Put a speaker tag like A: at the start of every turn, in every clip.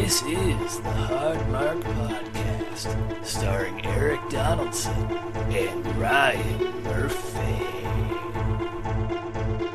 A: This is the Hard Mark Podcast, starring Eric Donaldson and Ryan Murphy.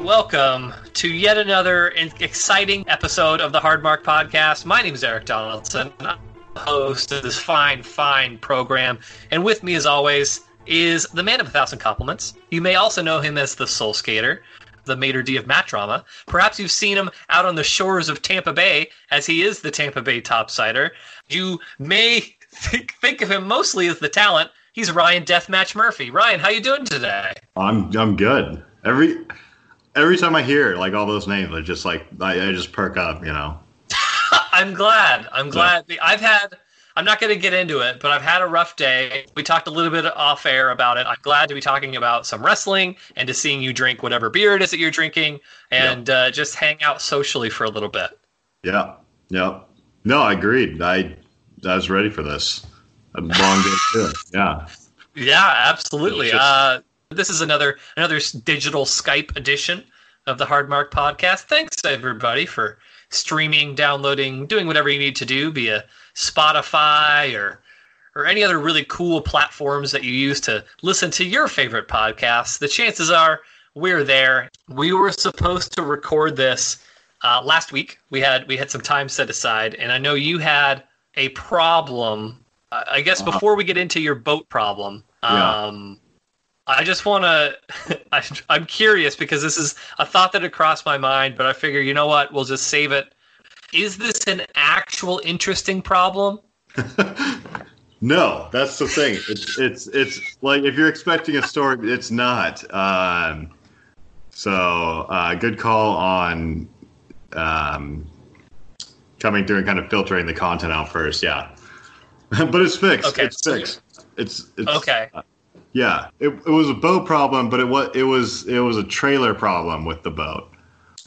B: Welcome to yet another exciting episode of the Hard Mark Podcast. My name is Eric Donaldson. I'm the host of this fine, fine program. And with me, as always, is the man of a thousand compliments. You may also know him as the Soul Skater, the maitre d' of mat drama. Perhaps you've seen him out on the shores of Tampa Bay, as he is the Tampa Bay topsider. You may think, think of him mostly as the talent. He's Ryan Deathmatch Murphy. Ryan, how you doing today?
C: I'm I'm good. Every every time I hear like all those names, I just like I, I just perk up, you know.
B: I'm glad. I'm glad. I've had I'm not going to get into it, but I've had a rough day. We talked a little bit off air about it. I'm glad to be talking about some wrestling and to seeing you drink whatever beer it is that you're drinking and uh, just hang out socially for a little bit.
C: Yeah. Yeah. No, I agreed. I I was ready for this. A long day too. Yeah.
B: Yeah, absolutely. Just... Uh, this is another another digital Skype edition of the Hard Mark podcast. Thanks everybody for streaming, downloading, doing whatever you need to do via Spotify or or any other really cool platforms that you use to listen to your favorite podcasts, the chances are we're there. We were supposed to record this uh, last week. We had we had some time set aside, and I know you had a problem. I guess uh-huh. before we get into your boat problem, um, yeah. I just want to. I'm curious because this is a thought that had crossed my mind, but I figure you know what, we'll just save it is this an actual interesting problem?
C: no, that's the thing. It's it's it's like if you're expecting a story, it's not. Um, so uh, good call on um, coming through and kind of filtering the content out first. Yeah, but it's fixed. Okay. It's fixed. It's, it's
B: okay. Uh,
C: yeah, it, it was a boat problem, but it was it was it was a trailer problem with the boat.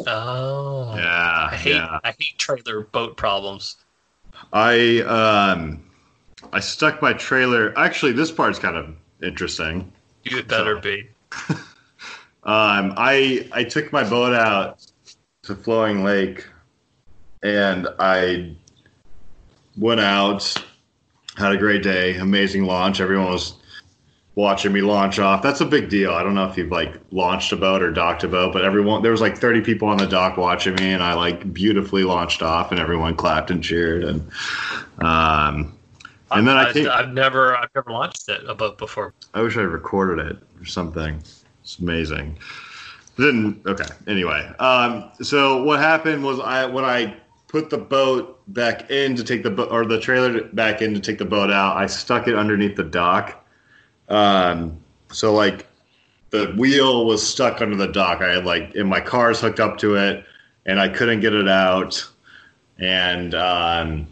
B: Oh.
C: Yeah.
B: I hate
C: yeah.
B: I hate trailer boat problems.
C: I um I stuck my trailer actually this part's kind of interesting.
B: You better so, be.
C: um I I took my boat out to Flowing Lake and I went out, had a great day, amazing launch. Everyone was watching me launch off. That's a big deal. I don't know if you've like launched a boat or docked a boat, but everyone there was like 30 people on the dock watching me, and I like beautifully launched off, and everyone clapped and cheered, and um, and then I, I think
B: I've never I've never launched it a boat before.
C: I wish I recorded it or something. It's amazing. Then okay. Anyway, um, so what happened was I when I put the boat back in to take the boat or the trailer back in to take the boat out, I stuck it underneath the dock um, so like the wheel was stuck under the dock. I had like in my car's hooked up to it, and I couldn't get it out. And um,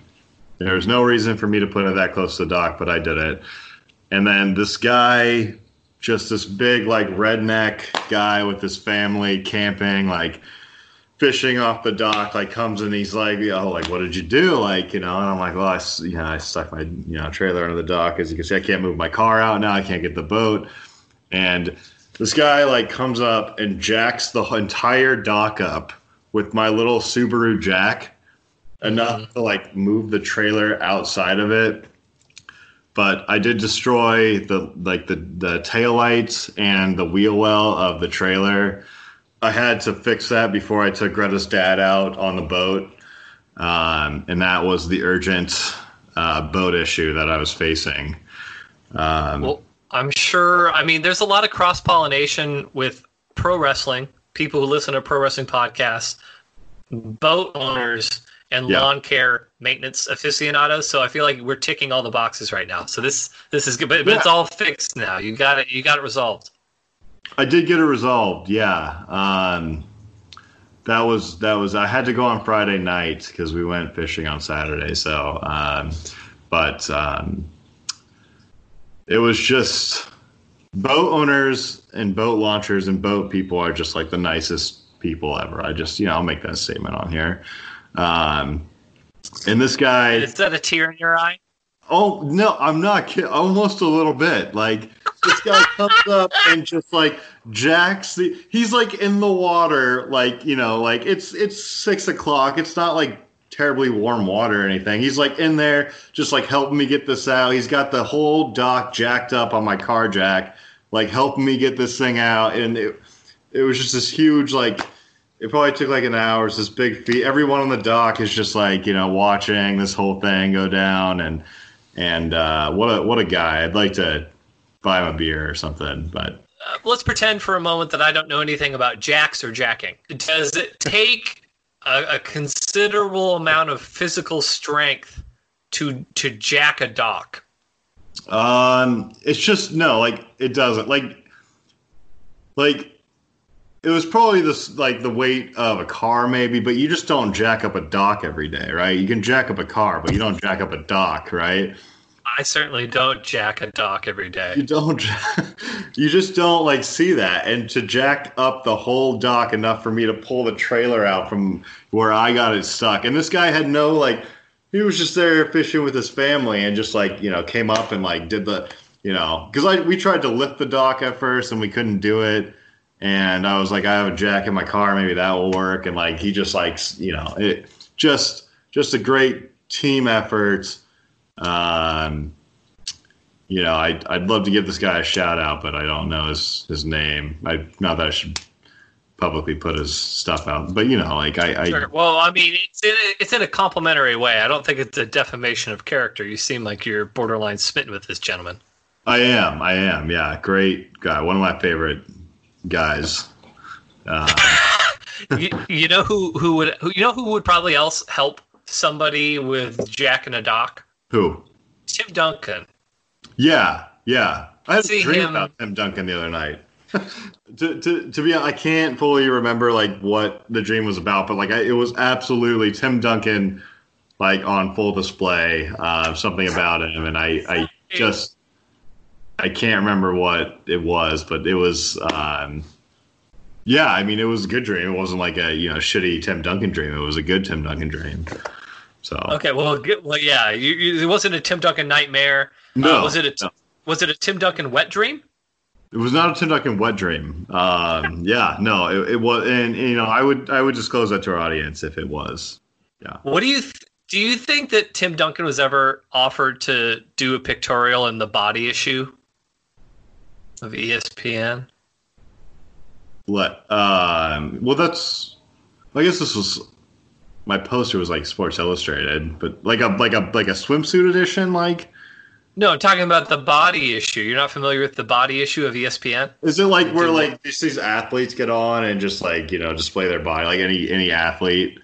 C: there was no reason for me to put it that close to the dock, but I did it. And then this guy, just this big like redneck guy with his family camping, like fishing off the dock like comes and he's like oh like what did you do? Like you know and i'm like well i you know i stuck my you know trailer under the dock. As you can see i can't move my car out now. I can't get the boat. And this guy like comes up and jacks the entire dock up with my little subaru jack enough mm-hmm. to like move the trailer outside of it. But I did destroy the like the the tail lights and the wheel well of the trailer I had to fix that before I took Greta's dad out on the boat, um, and that was the urgent uh, boat issue that I was facing.
B: Um, well, I'm sure. I mean, there's a lot of cross pollination with pro wrestling. People who listen to pro wrestling podcasts, boat owners, and yeah. lawn care maintenance aficionados. So I feel like we're ticking all the boxes right now. So this this is good, but, but it's all fixed now. You got it. You got it resolved.
C: I did get it resolved. Yeah. Um, that was that was I had to go on Friday night because we went fishing on Saturday. So, um, but um, it was just boat owners and boat launchers and boat people are just like the nicest people ever. I just you know I'll make that statement on here. Um, and this guy
B: is that a tear in your eye?
C: Oh no, I'm not kidding. Almost a little bit. Like this guy comes up and just like jacks the. He's like in the water, like you know, like it's it's six o'clock. It's not like terribly warm water or anything. He's like in there, just like helping me get this out. He's got the whole dock jacked up on my car jack, like helping me get this thing out. And it, it was just this huge, like, it probably took like an hour. It's this big feat. Everyone on the dock is just like, you know, watching this whole thing go down. And, and uh, what a, what a guy. I'd like to buy him a beer or something, but
B: Uh, let's pretend for a moment that I don't know anything about jacks or jacking. Does it take a, a considerable amount of physical strength to to jack a dock?
C: Um, it's just no, like it doesn't. Like, like it was probably this like the weight of a car, maybe, but you just don't jack up a dock every day, right? You can jack up a car, but you don't jack up a dock, right?
B: I certainly don't jack a dock every day.
C: You don't. You just don't like see that, and to jack up the whole dock enough for me to pull the trailer out from where I got it stuck, and this guy had no like. He was just there fishing with his family, and just like you know, came up and like did the you know, because I we tried to lift the dock at first and we couldn't do it, and I was like, I have a jack in my car, maybe that will work, and like he just like you know, it just just a great team effort. Um, you know, I I'd love to give this guy a shout out, but I don't know his his name. I not that I should publicly put his stuff out, but you know, like I, I
B: Sure. Well, I mean, it's in a, it's in a complimentary way. I don't think it's a defamation of character. You seem like you're borderline smitten with this gentleman.
C: I am, I am, yeah, great guy, one of my favorite guys. Uh,
B: you, you know who who would who, you know who would probably else help somebody with jack and a dock?
C: Who?
B: Tim Duncan.
C: Yeah, yeah. I had
B: See
C: a dream
B: him-
C: about Tim Duncan the other night. to, to, to be honest, I can't fully remember like what the dream was about, but like I, it was absolutely Tim Duncan, like on full display. Uh, something about him, and I, I just I can't remember what it was, but it was. Um, yeah, I mean, it was a good dream. It wasn't like a you know shitty Tim Duncan dream. It was a good Tim Duncan dream. So
B: Okay, well, well, yeah, you, you, it wasn't a Tim Duncan nightmare.
C: no,
B: Uh, was it a
C: no.
B: was it a Tim Duncan wet dream?
C: It was not a Tim Duncan wet dream. Um, yeah, no, it, it was, and you know, I would I would disclose that to our audience if it was. Yeah.
B: What do you th- do? You think that Tim Duncan was ever offered to do a pictorial in the body issue of ESPN?
C: Let um, well, that's. I guess this was my poster was like Sports Illustrated, but like a like a like a swimsuit edition. Like,
B: No, I'm talking about the body issue. You're not familiar with the body issue of ESPN?
C: is it like where like just these athletes get on and just like you know display their body like any any athlete?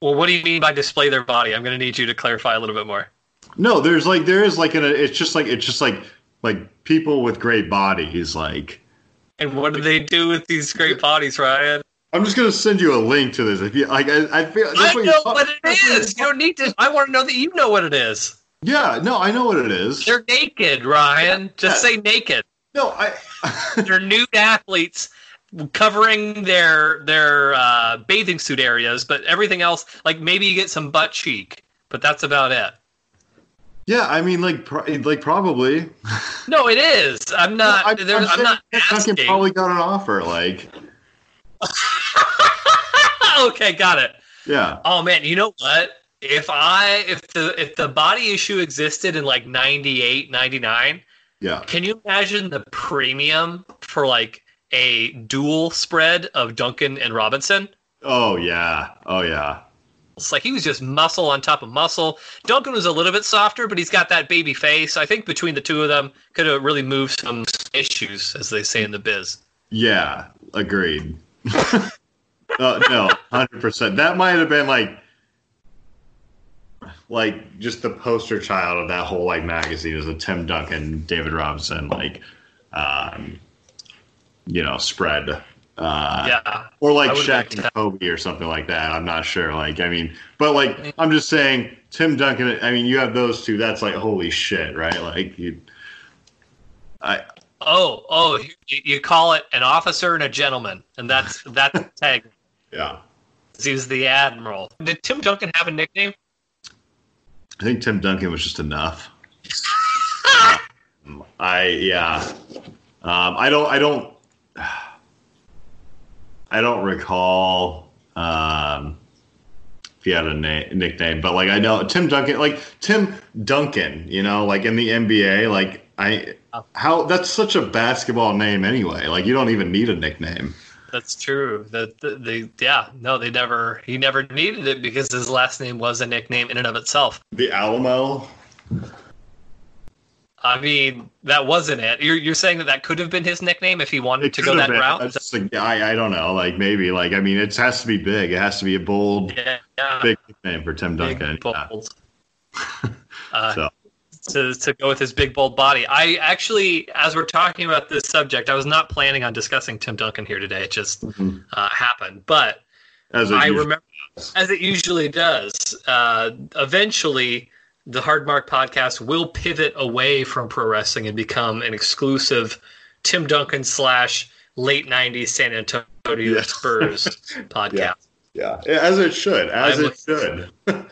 B: Well, what do you mean by display their body? I'm going to need you to clarify a little bit more.
C: No, there's like there is like an it's just like it's just like like people with great bodies like.
B: And what do they do with these great bodies, Ryan?
C: I'm just gonna send you a link to this. If you like, I, I feel.
B: I
C: you
B: know
C: talk-
B: what it is. You don't need to. I want to know that you know what it is.
C: Yeah, no, I know what it is.
B: They're naked, Ryan. Just
C: Yeah.
B: say naked.
C: no, I.
B: They're nude athletes covering their their uh, bathing suit areas, but everything else, like maybe you get some butt cheek, but that's about it.
C: yeah, I mean, like, pro- like probably.
B: No, it is. I'm not.
C: I,
B: there- I'm,
C: saying
B: not
C: Duncan
B: asking.
C: probably got an offer. Like,
B: okay, got it.
C: yeah,
B: Oh man, you know what? If I if the if the body issue existed in like 98, 99,
C: yeah.
B: can you imagine the premium for like a dual spread of Duncan and Robinson?
C: Oh yeah, oh yeah.
B: It's like he was just muscle on top of muscle. Duncan was a little bit softer, but he's got that baby face. I think between the two of them could have really moved some issues, as they say in the biz.
C: Yeah, agreed. uh, no, hundred percent. That might have been like, like just the poster child of that whole like magazine is a Tim Duncan, David Robinson, like, um, you know, spread. Uh,
B: yeah.
C: Or like Shaq and Kobe or something like that. I'm not sure. Like, I mean, but like, I'm just saying, Tim Duncan. I mean, you have those two. That's like holy shit, right? Like, you. I
B: Oh, oh, you, you call it an officer and a gentleman, and that's that's the tag.
C: yeah.
B: He was the admiral. Did Tim Duncan have a nickname?
C: I think Tim Duncan was just enough. Um, I yeah. Um, I don't. I don't. I don't recall. Um, if he had a na- nickname. But like I know Tim Duncan, like Tim Duncan, you know, like in the NBA, like I how that's such a basketball name anyway. Like you don't even need a nickname.
B: That's true. That the, the yeah no they never he never needed it because his last name was a nickname in and of itself.
C: The Alamo.
B: I mean that wasn't it. You're you're saying that that could have been his nickname if he wanted
C: It
B: to go that
C: been.
B: route.
C: That's I I don't know. Like maybe like I mean it has to be big. It has to be a bold
B: yeah, yeah.
C: big nickname for Tim
B: big
C: Duncan. Yeah.
B: Uh,
C: So
B: to, to go with his big bold body. I actually, as we're talking about this subject, I was not planning on discussing Tim Duncan here today. It just
C: Mhm.
B: uh, happened. But
C: as it
B: I
C: usually-
B: remember, as it usually does, uh, eventually the Hard Mark podcast will pivot away from pro wrestling and become an exclusive Tim Duncan slash late 90s San Antonio
C: Yeah.
B: Spurs podcast.
C: Yeah, as it should, as
B: I'm
C: it should.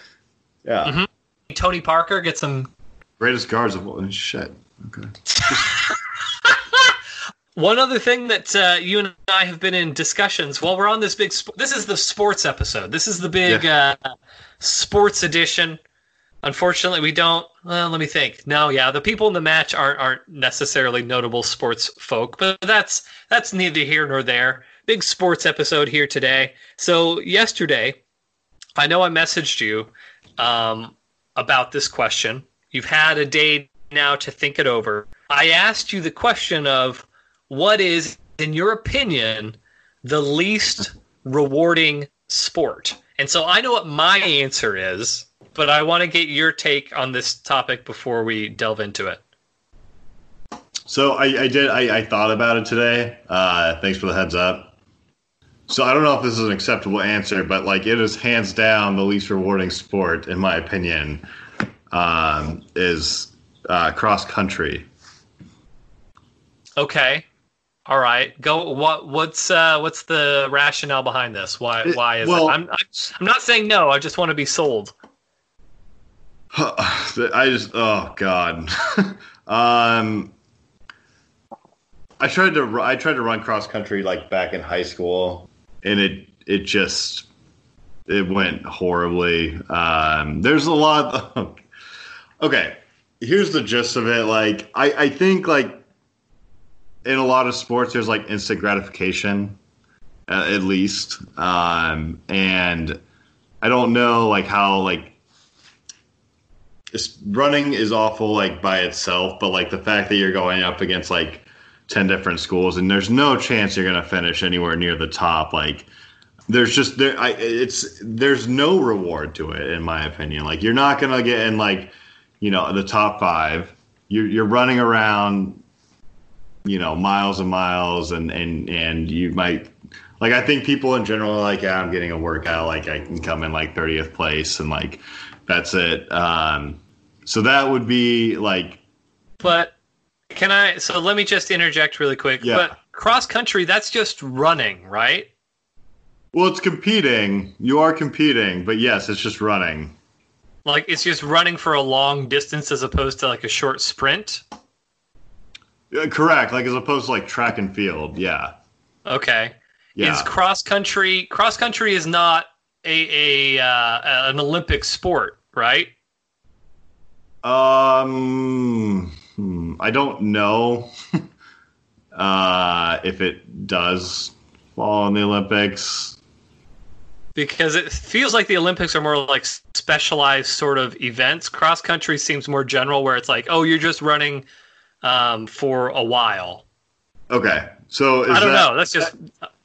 C: yeah,
B: Mhm. Tony Parker gets some
C: greatest guards of all shit. Okay.
B: One other thing that uh, you and I have been in discussions while we're on this big. Sp- this is the sports episode. This is the big uh, sports edition. Unfortunately, we don't. Well, let me think. No, yeah, the people in the match aren't aren't necessarily notable sports folk, but that's that's neither here nor there. Big sports episode here today. So yesterday, I know I messaged you um, about this question. You've had a day now to think it over. I asked you the question of what is, in your opinion, the least rewarding sport? And so I know what my answer is, but I want to get your take on this topic before we delve into it.
C: So I, I did. I, I thought about it today. Uh, thanks for the heads up. So I don't know if this is an acceptable answer, but like it is hands down the least rewarding sport, in my opinion, um, is uh, cross country.
B: Okay. All right. Go what what's uh what's the rationale behind this? Why
C: It-
B: why is
C: well-
B: it? I'm I'm not saying no, I just want to be sold.
C: I just oh god. um, I tried to I tried to run cross country like back in high school, and it it just it went horribly. Um, there's a lot. Okay, here's the gist of it. Like I I think like in a lot of sports there's like instant gratification, uh, at least, um, and I don't know like how like running is awful like by itself, but like the fact that you're going up against like ten different schools and there's no chance you're gonna finish anywhere near the top, like there's just there I it's there's no reward to it in my opinion. Like you're not gonna get in like you know the top five. You're you're running around you know miles and miles and and and you might like I think people in general are like yeah I'm getting a workout like I can come in like 30th place and like that's it. Um, so that would be like
B: But can I so let me just interject really quick.
C: Yeah.
B: But cross country, that's just running, right?
C: well, it's competing. You are competing, but yes, it's just running.
B: Like it's just running for a long distance as opposed to like a short sprint.
C: Yeah, correct. Like as opposed to like track and field. Yeah,
B: Okay.
C: yeah.
B: Is cross country cross country is not a a uh, an Olympic sport, right?
C: Um, hmm, I don't know uh, if it does fall in the Olympics.
B: Because it feels like the Olympics are more like specialized sort of events. Cross country seems more general, where it's like, oh, you're just running um, for a while.
C: Okay, so is
B: I don't
C: that,
B: know. That's just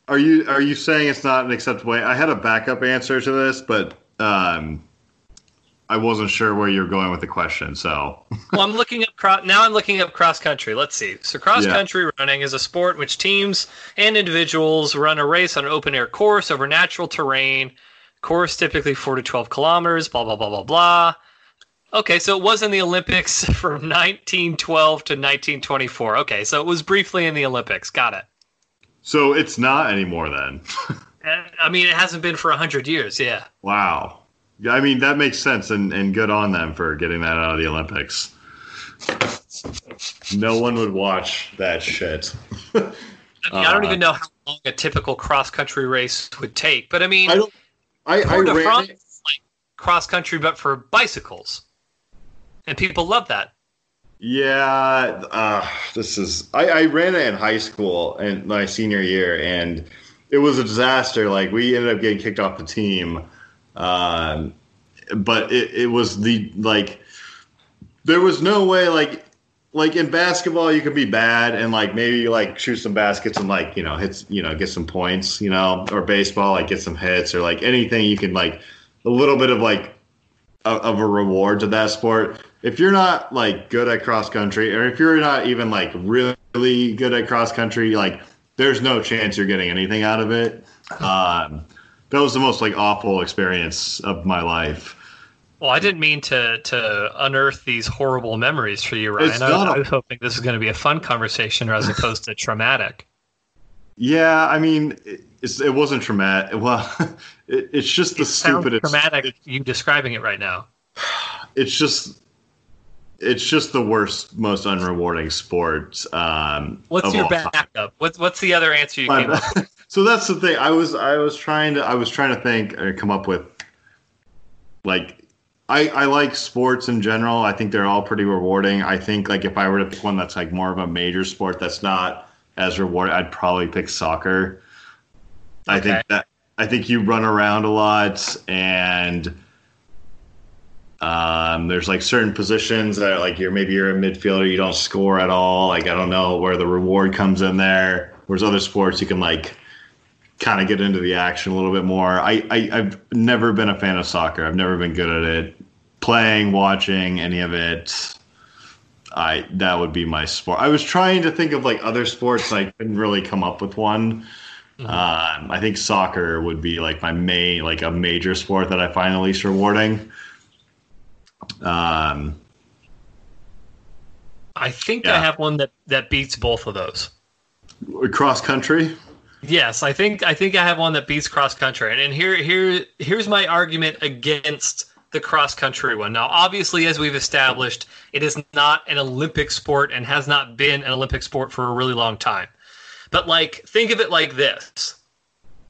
C: Are you are you saying it's not an acceptable? Way? I had a backup answer to this, but um, I wasn't sure where you're going with the question. So
B: well, I'm looking up cro- now. I'm looking up cross country. Let's see. So cross
C: Yeah.
B: country running is a sport in which teams and individuals run a race on an open air course over natural terrain. Course typically four to twelve kilometers. Blah blah blah blah blah. Okay, so it was in the Olympics from 1912 to 1924. Okay, so it was briefly in the Olympics. Got it.
C: so it's not anymore then.
B: Uh, I mean, it hasn't been for hundred years. Yeah.
C: wow. Yeah, I mean that makes sense, and, and good on them for getting that out of the Olympics. No one would watch that shit.
B: I, mean, I don't
C: Uh,
B: even know how long a typical cross country race would take, but I mean,
C: I don't. I, I
B: Tour de
C: ran
B: France is like cross country but for bicycles, and people love that.
C: Yeah, uh, this is. I, I ran it in high school and my senior year, and it was a disaster. Like we ended up getting kicked off the team, um, but it, it was the like there was no way like like in basketball you could be bad and like maybe like shoot some baskets and like you know hits you know get some points you know or baseball like get some hits or like anything you can like a little bit of like of, of a reward to that sport. If you're not like good at cross country or if you're not even like really good at cross country like there's no chance you're getting anything out of it. Um, that was the most like awful experience of my life
B: well, I didn't mean to to unearth these horrible memories for you, Ryan. I was, I was, hoping this was going to be a fun conversation as opposed to traumatic.
C: Yeah, I mean, it, it wasn't traumatic. Well, it, it's just the it stupidest.
B: Traumatic. It, you describing it right now.
C: It's just, it's just the worst, most unrewarding sport. Um,
B: what's your backup? What's what's the other answer you came up with?
C: So that's the thing. I was I was trying to I was trying to think or come up with like I, I like sports in general. I think they're all pretty rewarding. I think like if I were to pick one that's like more of a major sport that's not as rewarding, I'd probably pick soccer. Okay. I think that I think you run around a lot and um, there's like certain positions that like you're maybe you're a midfielder, you don't score at all. Like I don't know where the reward comes in there. Whereas other sports you can like kind of get into the action a little bit more. I, I I've never been a fan of soccer. I've never been good at it. Playing, watching any of it. I that would be my sport. I was trying to think of like other sports. I couldn't really come up with one. Mm-hmm. Um, I think soccer would be like my main, like a major sport that I find the least rewarding. Um,
B: I think yeah. I have one that that beats both of those.
C: Cross country.
B: Yes, I think I think I have one that beats cross country, and, and here here here's my argument against the cross country one. Now, obviously, as we've established, it is not an Olympic sport and has not been an Olympic sport for a really long time. But like, think of it like this: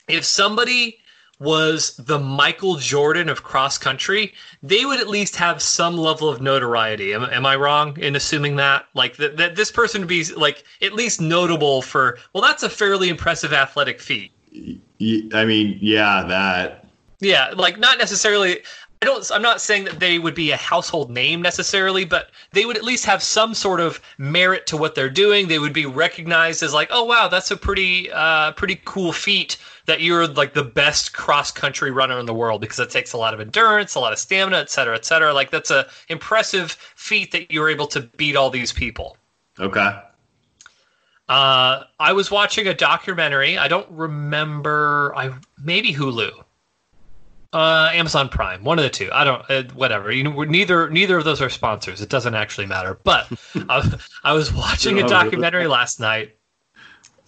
B: if somebody was the Michael Jordan of cross country, they would at least have some level of notoriety. Am, am I wrong in assuming that? Like that, that this person would be like at least notable for, well, that's a fairly impressive athletic feat.
C: I mean, yeah, that.
B: Yeah, like not necessarily. I don't. I'm not saying that they would be a household name necessarily, but they would at least have some sort of merit to what they're doing. They would be recognized as like, oh wow, that's a pretty, uh, pretty cool feat that you're like the best cross country runner in the world because it takes a lot of endurance, a lot of stamina, et cetera, et cetera. Like that's a impressive feat that you're able to beat all these people.
C: Okay.
B: Uh, I was watching a documentary. I don't remember. I maybe Hulu, uh, Amazon Prime, one of the two. I don't. Uh, whatever. You know, neither neither of those are sponsors. It doesn't actually matter. But I, I was watching a documentary last night,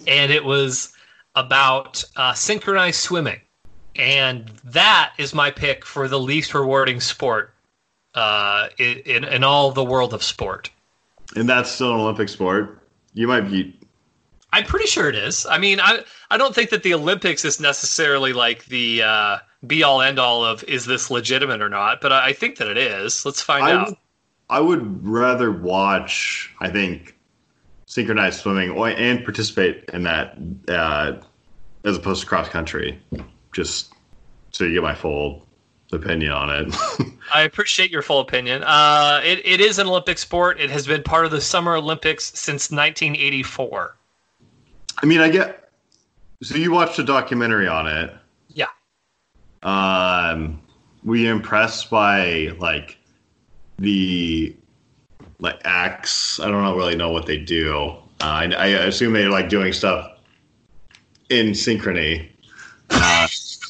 B: and it was about uh, synchronized swimming, and that is my pick for the least rewarding sport uh, in in all the world of sport.
C: And that's still an Olympic sport. You might be.
B: I'm pretty sure it is. I mean, I I don't think that the Olympics is necessarily like the uh, be all end all of is this legitimate or not, but I, I think that it is. Let's find
C: I
B: out.
C: Would, I would rather watch. I think synchronized swimming and participate in that uh, as opposed to cross country. Just so you get my full opinion on it.
B: I appreciate your full opinion. Uh, it, it is an Olympic sport. It has been part of the Summer Olympics since 1984. I
C: mean, I get. So you watched a documentary on it.
B: Yeah.
C: Um, were you impressed by like the like acts? I don't really know what they do. Uh, I, I assume they're like doing stuff in synchrony. Uh,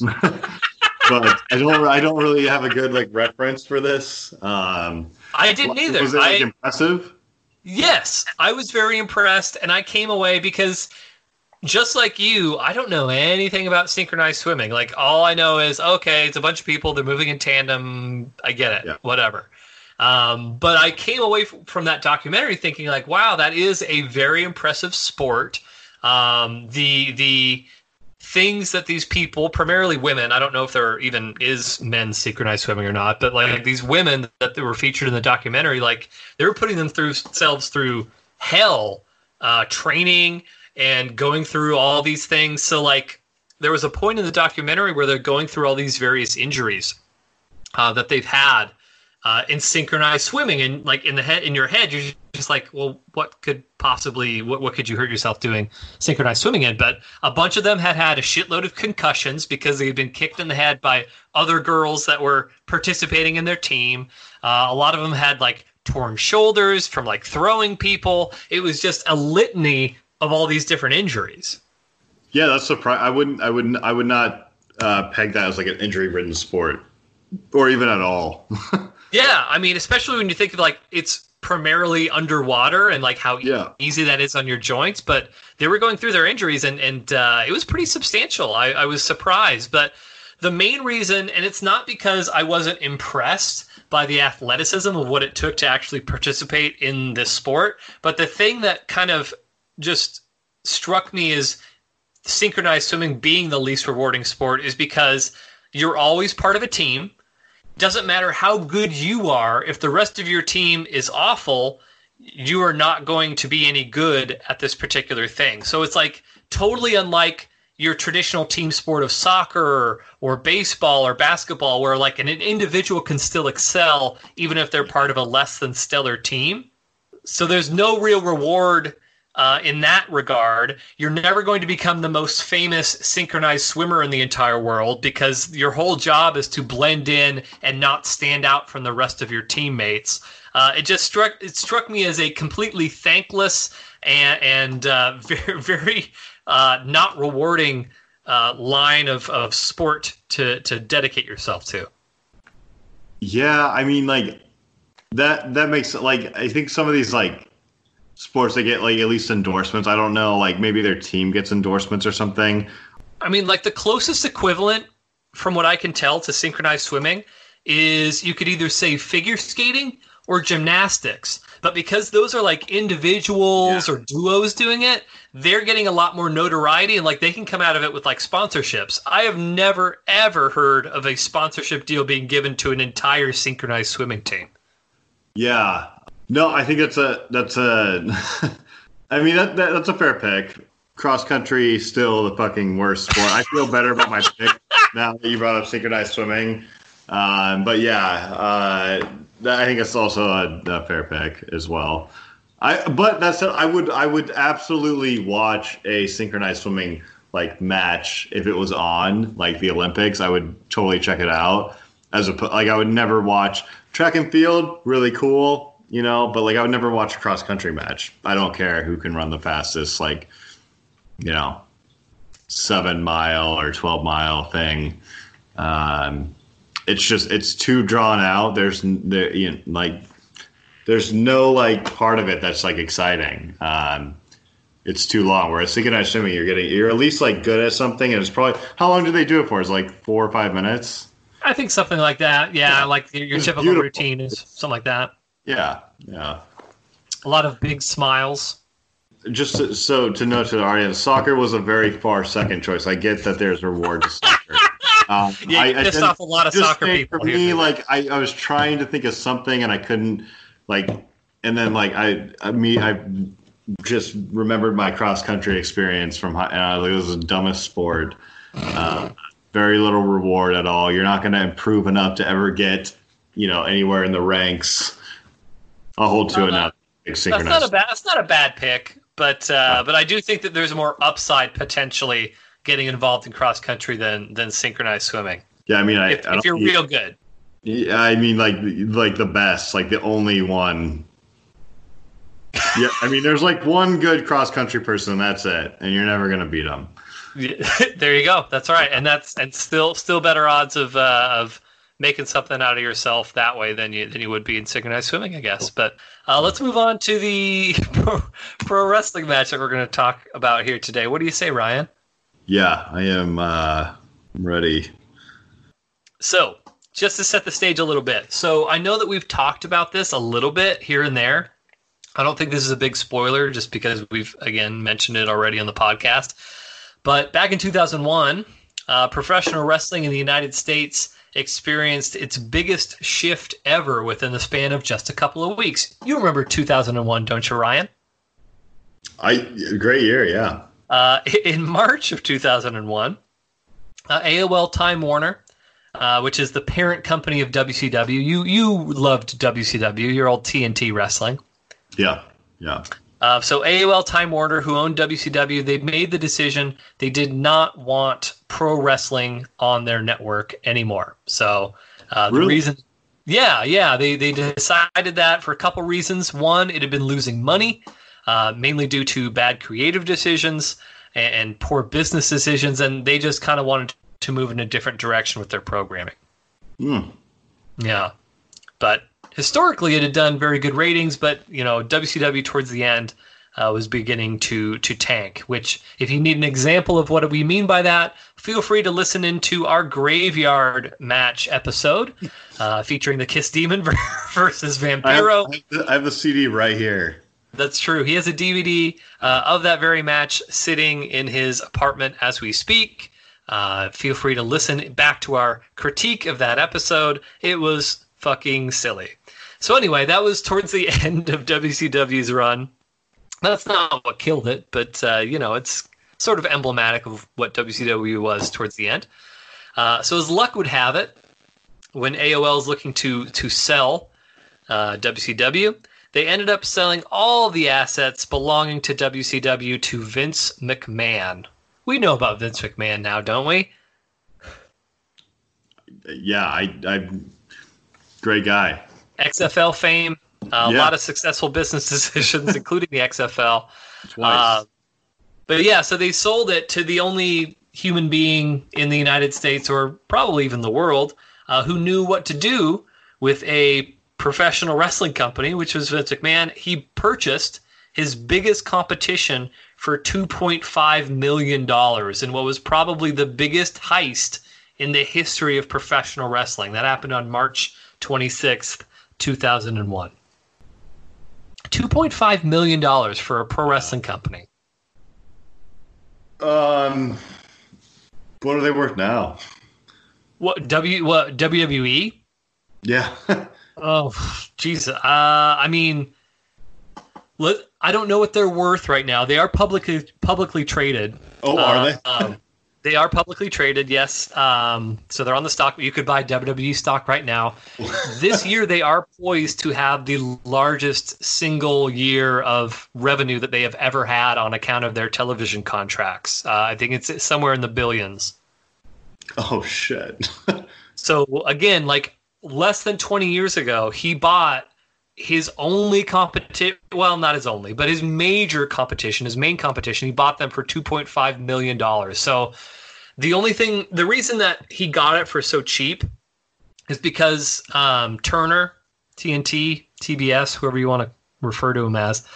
C: but I don't. I don't really have a good like reference for this. Um,
B: I didn't either.
C: Was it like,
B: I,
C: impressive?
B: Yes, I was very impressed, and I came away because just like you, I don't know anything about synchronized swimming. Like all I know is okay, it's a bunch of people, they're moving in tandem. I get it, yeah. whatever. Um, but I came away from that documentary thinking like, wow, that is a very impressive sport. Um, the the things that these people, primarily women, I don't know if there even is men synchronized swimming or not, but like these women that were featured in the documentary, like they were putting them through themselves through hell, uh, training and going through all these things. So like there was a point in the documentary where they're going through all these various injuries uh, that they've had uh, in synchronized swimming, and like in the head, in your head, you're just like, well, what could possibly, what, what could you hurt yourself doing synchronized swimming in? But a bunch of them had had a shitload of concussions because they had been kicked in the head by other girls that were participating in their team. Uh, a lot of them had like torn shoulders from like throwing people. It was just a litany of all these different injuries.
C: Yeah, that's surprising. I wouldn't. I wouldn't. I would not uh, peg that as like an injury-ridden sport, or even at all.
B: yeah, I mean, especially when you think of like it's primarily underwater and like how
C: yeah.
B: easy that is on your joints. But they were going through their injuries, and and uh, it was pretty substantial. I, I was surprised, but the main reason, and it's not because I wasn't impressed by the athleticism of what it took to actually participate in this sport, but the thing that kind of just struck me as synchronized swimming being the least rewarding sport is because you're always part of a team. Doesn't matter how good you are, if the rest of your team is awful, you are not going to be any good at this particular thing. So it's like totally unlike your traditional team sport of soccer or, baseball or basketball, where like an individual can still excel even if they're part of a less than stellar team. So there's no real reward uh, in that regard. You're never going to become the most famous synchronized swimmer in the entire world because your whole job is to blend in and not stand out from the rest of your teammates. Uh, it just struck it struck me as a completely thankless and, and uh, very very uh, not rewarding uh, line of, of sport to to dedicate yourself to.
C: Yeah, I mean, like that that makes like I think some of these like sports they get like at least endorsements. I don't know, like maybe their team gets endorsements or something.
B: I mean, like the closest equivalent, from what I can tell, to synchronized swimming is you could either say figure skating or gymnastics. But because those are like individuals yeah. or duos doing it, they're getting a lot more notoriety and like they can come out of it with like sponsorships. I have never ever heard of a sponsorship deal being given to an entire synchronized swimming team.
C: Yeah, no, I think that's a that's a. I mean that, that that's a fair pick. Cross country still the fucking worst sport. I feel better about my pick now that you brought up synchronized swimming. Um, but yeah, uh, I think it's also a, a, fair pick as well. I but that's I would I would absolutely watch a synchronized swimming like match if it was on like the Olympics. I would totally check it out. As a like I would never watch track and field. Really cool you know, but like I would never watch a cross country match. I don't care who can run the fastest, like, you know, seven mile or 12 mile thing. Um, it's just, it's too drawn out. There's, there, you know, like, there's no like part of it that's like exciting. Um, it's too long. Whereas synchronized swimming, you're getting, you're at least like good at something. And it's probably, how long do they do it for? Is like four or five minutes?
B: I think something like that. Yeah. Like your, your typical beautiful. routine is something like that.
C: Yeah, yeah.
B: A lot of big smiles.
C: Just to, so to note to the audience, soccer was a very far second choice. I get that there's rewards to soccer.
B: Um, yeah, I, pissed off a lot of soccer people.
C: For me, like I, I was trying to think of something and I couldn't, like, and then like I, I me, I just remembered my cross country experience from high, and I was like, this is the dumbest sport. Uh, very little reward at all. You're not going to improve enough to ever get, you know, anywhere in the ranks. I'll hold to it now.
B: That's not a bad. That's not a bad pick, but uh, but I do think that there's more upside potentially getting involved in cross country than than synchronized swimming.
C: Yeah, I mean, I,
B: if,
C: I
B: if you're real good.
C: Yeah, I mean, like like the best, like the only one. yeah, I mean, there's like one good cross country person, and that's it, and you're never gonna beat them.
B: there you go. That's right, and that's and still still better odds of uh, of making something out of yourself that way than you than you would be in synchronized swimming, I guess. But uh, let's move on to the pro, pro wrestling match that we're going to talk about here today. What do you say, Ryan?
C: Yeah, I am uh, ready.
B: So, just to set the stage a little bit. So, I know that we've talked about this a little bit here and there. I don't think this is a big spoiler just because we've, again, mentioned it already on the podcast. But back in 2001, uh, professional wrestling in the United States experienced its biggest shift ever within the span of just a couple of weeks. You remember 2001, don't you, Ryan?
C: I great year, yeah.
B: Uh, in March of 2001, uh, AOL Time Warner, uh, which is the parent company of WCW. You you loved WCW, your old TNT wrestling.
C: Yeah, yeah.
B: Uh, so AOL Time Warner, who owned WCW, they made the decision they did not want pro wrestling on their network anymore. So uh, the reason, yeah, yeah, they they decided that for a couple reasons. One, it had been losing money, uh, mainly due to bad creative decisions and, and poor business decisions, and they just kind of wanted to move in a different direction with their programming.
C: Hmm.
B: Yeah, but historically it had done very good ratings, but you know WCW towards the end uh, was beginning to to tank. Which, if you need an example of what we mean by that, feel free to listen into our graveyard match episode uh, featuring the Kiss Demon versus
C: I have,
B: Vampiro.
C: I have the- I have the CD right here.
B: That's true. He has a DVD uh, of that very match sitting in his apartment as we speak. Uh, feel free to listen back to our critique of that episode. It was fucking silly. So, anyway, that was towards the end of WCW's run. That's not what killed it, but, uh, you know, it's sort of emblematic of what WCW was towards the end. Uh, so, as luck would have it, when AOL is looking to, to sell uh, WCW, they ended up selling all the assets belonging to WCW to Vince McMahon. We know about Vince McMahon now, don't we?
C: Yeah, I, I, great guy.
B: XFL fame, uh, a lot of successful business decisions, including the XFL. Uh, but yeah, so they sold it to the only human being in the United States, or probably even the world, uh, who knew what to do with a professional wrestling company, which was Vince McMahon. He purchased his biggest competition for $2.5 million in what was probably the biggest heist in the history of professional wrestling. That happened on March 26th, 2001. $2.5 million for a pro wrestling company.
C: um, what are they worth now?
B: What W what WWE?
C: Yeah.
B: Oh, Jesus. Uh, I mean, let, I don't know what they're worth right now. They are publicly publicly traded.
C: oh, are
B: Uh,
C: they?
B: um, they are publicly traded, yes. Um, so they're on the stock. You could buy WWE stock right now. this year, they are poised to have the largest single year of revenue that they have ever had on account of their television contracts. Uh, I think it's somewhere in the billions.
C: oh shit.
B: So again, like less than 20 years ago, he bought his only competition. Well, not his only, but his major competition, his main competition. He bought them for 2.5 million dollars. So the only thing, the reason that he got it for so cheap, is because um, Turner, TNT, TBS, whoever you want to refer to him as,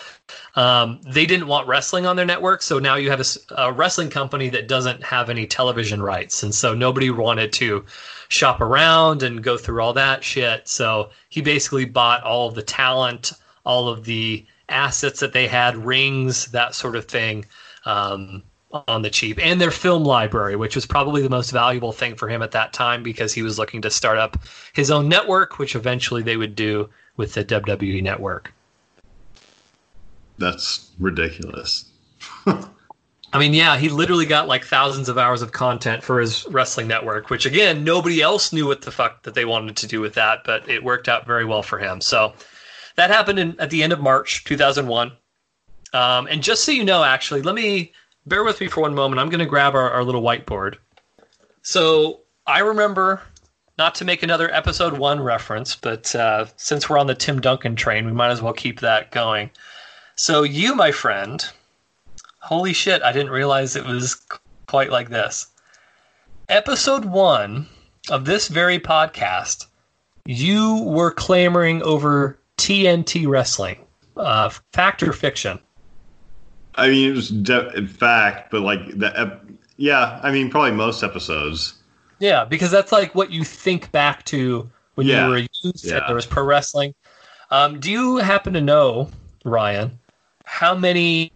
B: um, they didn't want wrestling on their network. So now you have a wrestling company that doesn't have any television rights, and so nobody wanted to shop around and go through all that shit. So he basically bought all of the talent, all of the assets that they had, rings, that sort of thing, um, on the cheap, and their film library, which was probably the most valuable thing for him at that time because he was looking to start up his own network, which eventually they would do with the WWE network.
C: That's ridiculous.
B: I mean, yeah, he literally got like thousands of hours of content for his wrestling network, which again, nobody else knew what the fuck that they wanted to do with that, but it worked out very well for him. So that happened in, at the end of March 2001. Um, and just so you know, actually, let me bear with me for one moment. I'm going to grab our, our little whiteboard. So I remember, not to make another episode one reference, but uh, since we're on the Tim Duncan train, we might as well keep that going. So you, my friend, holy shit, I didn't realize it was quite like this. Episode one of this very podcast, you were clamoring over TNT wrestling. Uh, fact or fiction?
C: I mean, it was de- in fact, but like the, ep- yeah. I mean, probably most episodes.
B: Yeah, because that's like what you think back to when
C: Yeah.
B: you were a youth
C: Yeah.
B: there was pro wrestling. Um, do you happen to know, Ryan, how many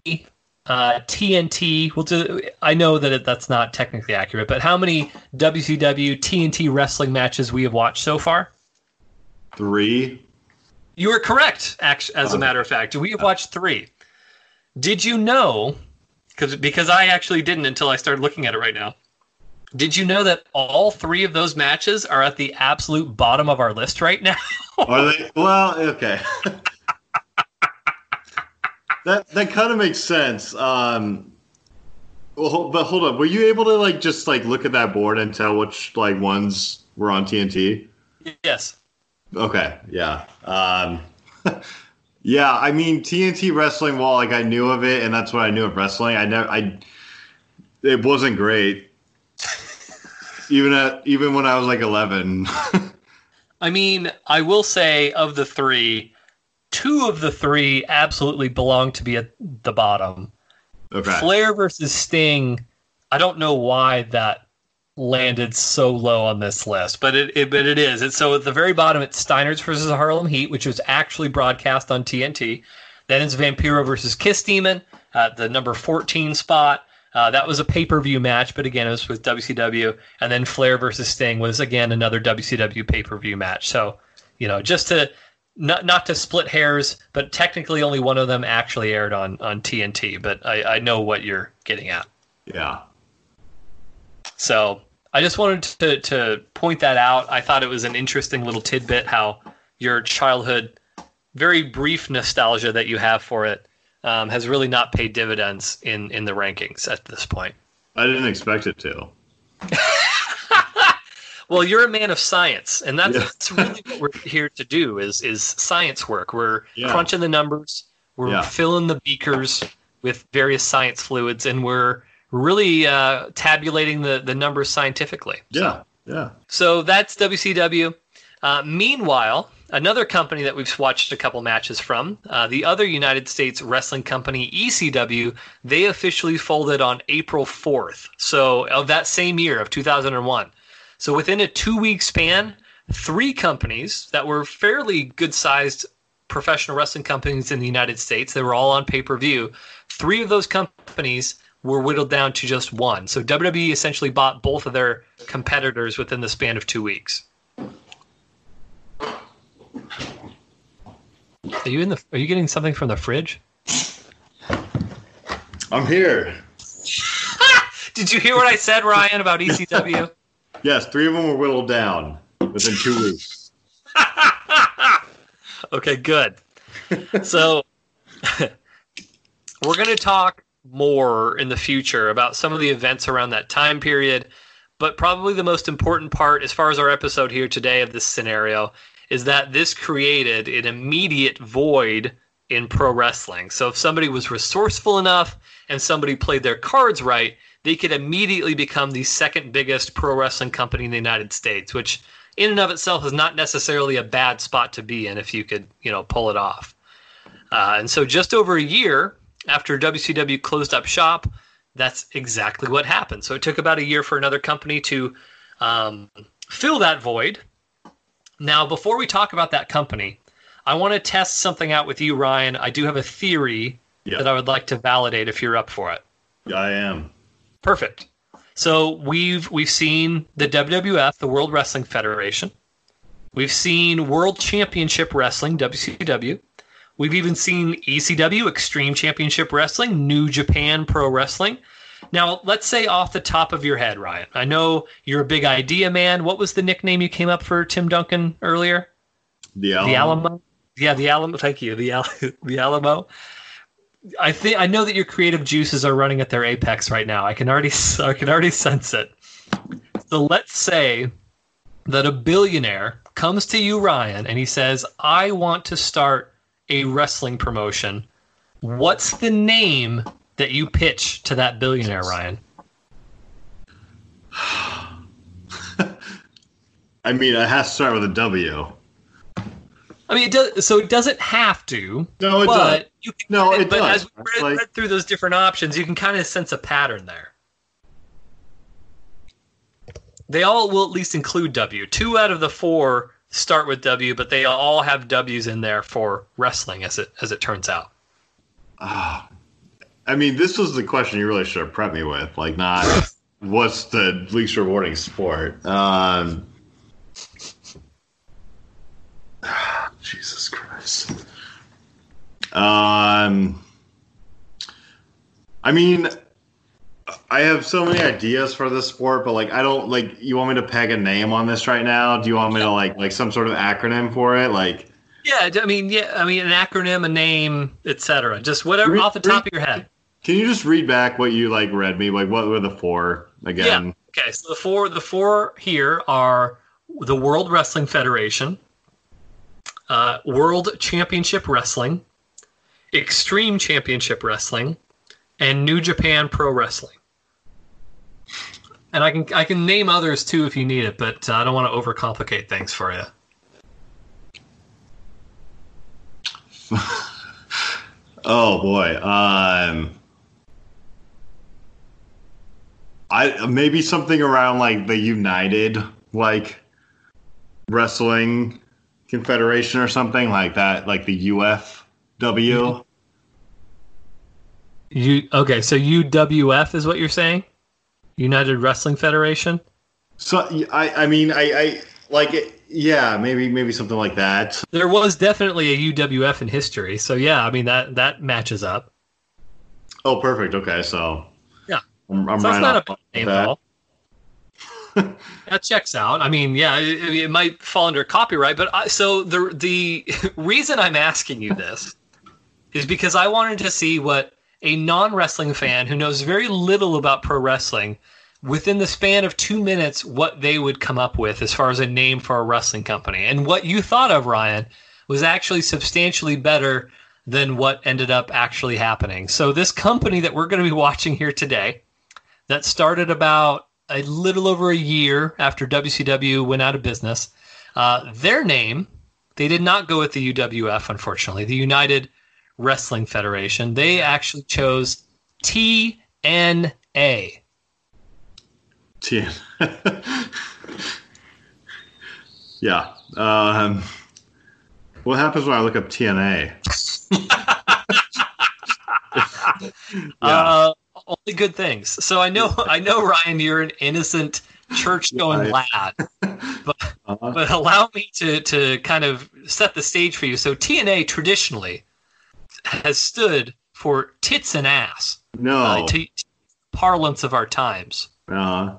B: uh, TNT. We'll do. I know that it, that's not technically accurate, but how many WCW TNT wrestling matches we have watched so far?
C: Three.
B: You are correct. Actually, as a matter of fact, we have watched three. Did you know? Because because I actually didn't until I started looking at it right now. Did you know that all three of those matches are at the absolute bottom of our list right now?
C: Are they? Well, okay. that that kind of makes sense. Um, well, but hold on. Were you able to like just like look at that board and tell which like ones were on TNT?
B: yes.
C: Okay, yeah. Um, yeah, I mean TNT wrestling. Well, like I knew of it, and that's what I knew of wrestling. I never, I, it wasn't great. even at even when I was like eleven.
B: I mean, I will say of the three, two of the three absolutely belong to be at the bottom.
C: okay.
B: Flair versus Sting. I don't know why that landed so low on this list, but it, it but it is. It's so at the very bottom it's Steiner's versus Harlem Heat, which was actually broadcast on TNT. Then it's Vampiro versus Kiss Demon at the number 14 spot. Uh, that was a pay per view match, but again, it was with WCW. And then Flair versus Sting was again another WCW pay per view match. So, you know, just to not not to split hairs, but technically only one of them actually aired on on TNT. But I, I know what you're getting at.
C: Yeah.
B: So I just wanted to to point that out. I thought it was an interesting little tidbit how your childhood, very brief nostalgia that you have for it, um, has really not paid dividends in in the rankings at this point.
C: I didn't expect it to.
B: Well, you're a man of science, and that's,
C: Yeah.
B: that's really what we're here to do is is science work. We're
C: Yeah.
B: crunching the numbers, we're
C: Yeah.
B: filling the beakers with various science fluids, and we're really uh, tabulating the the numbers scientifically.
C: Yeah. Yeah.
B: So that's WCW. Uh, meanwhile, another company that we've watched a couple matches from, uh, the other United States wrestling company, ECW, they officially folded on April 4th. So of that same year of 2001. So within a two week span, three companies that were fairly good sized professional wrestling companies in the United States, they were all on pay per view. Three of those companies were whittled down to just one. So WWE essentially bought both of their competitors within the span of two weeks. Are you in the? Are you getting something from the fridge?
C: I'm here.
B: Did you hear what I said, Ryan, about ECW?
C: Yes, three of them were whittled down within two weeks.
B: okay, good. So we're going to talk more in the future about some of the events around that time period, but probably the most important part as far as our episode here today of this scenario is that this created an immediate void in pro wrestling. So if somebody was resourceful enough and somebody played their cards right, they could immediately become the second biggest pro wrestling company in the United States, which in and of itself is not necessarily a bad spot to be in if you could, you know, pull it off. Uh, and so just over a year after WCW closed up shop, that's exactly what happened. So it took about a year for another company to um, fill that void. Now, before we talk about that company, I want to test something out with you, Ryan. I do have a theory
C: Yeah.
B: that I would like to validate if you're up for it.
C: Yeah, I am.
B: Perfect. So we've we've seen the WWF, the World Wrestling Federation. We've seen World Championship Wrestling, WCW. We've even seen ECW, Extreme Championship Wrestling, New Japan Pro Wrestling. Now, let's say off the top of your head, Ryan. I know you're a big idea man. What was the nickname you came up for Tim Duncan earlier?
C: The Alamo.
B: The Alamo. Yeah, the Alamo. Thank you. The Al- the Alamo. I think I know that your creative juices are running at their apex right now. I can already I can already sense it. So let's say that a billionaire comes to you, Ryan, and he says, "I want to start a wrestling promotion." What's the name that you pitch to that billionaire, Ryan?
C: I mean, it has to start with a W.
B: I mean, it does, so it doesn't have to.
C: No, it
B: but
C: does.
B: you can
C: No,
B: kinda-
C: it
B: but
C: does.
B: as we read,
C: Like-
B: read through those different options, you can kind of sense a pattern there. They all will at least include W. Two out of the four start with W, but they all have W's in there for wrestling, as it as it turns out.
C: Ah, I mean, this was the question you really should have prepped me with, like not what's the least rewarding sport. Um, Jesus Christ. Um, I mean, I have so many ideas for this sport, but like I don't like. You want me to peg a name on this right now? Do you want me to like like some sort of acronym for it? Like,
B: Yeah, I mean, yeah, I mean, an acronym, a name, etc. Just whatever
C: Read-
B: off the top of your head.
C: can you just read back what you like read me? Like, what were the four again?
B: Okay, so the four the four here are the World Wrestling Federation, uh, World Championship Wrestling, Extreme Championship Wrestling, and New Japan Pro Wrestling. And I can I can name others too if you need it, but uh, I don't want to overcomplicate things for you.
C: Oh boy. Um I maybe something around like the United like wrestling confederation or something like that, like the UFW.
B: You okay? So UWF is what you're saying? United Wrestling Federation.
C: So I I mean I I like it, yeah, maybe maybe something like that.
B: There was definitely a UWF in history, so yeah, I mean that that matches up.
C: Oh, perfect. Okay, so
B: Yeah.
C: I'm, I'm
B: So
C: right
B: that's not a bad name
C: that.
B: at all. that checks out. I mean, yeah, it, it might fall under copyright, but I, so the the reason I'm asking you this is because I wanted to see what a non wrestling fan who knows very little about pro wrestling, within the span of two minutes, what they would come up with as far as a name for a wrestling company. And what you thought of, Ryan, was actually substantially better than what ended up actually happening. So, this company that we're going to be watching here today, that started about a little over a year after WCW went out of business, uh, their name, they did not go with the UWF, unfortunately, the United Wrestling Federation. They actually chose TNA.
C: TNA. yeah. Um, what happens when I look up TNA? yeah.
B: Uh, only good things. So I know, I know, Ryan, you're an innocent church-going lad,
C: Uh-huh.
B: but allow me to to kind of set the stage for you. So TNA traditionally has stood for tits and ass,
C: no.
B: uh, to parlance of our times.
C: Uh,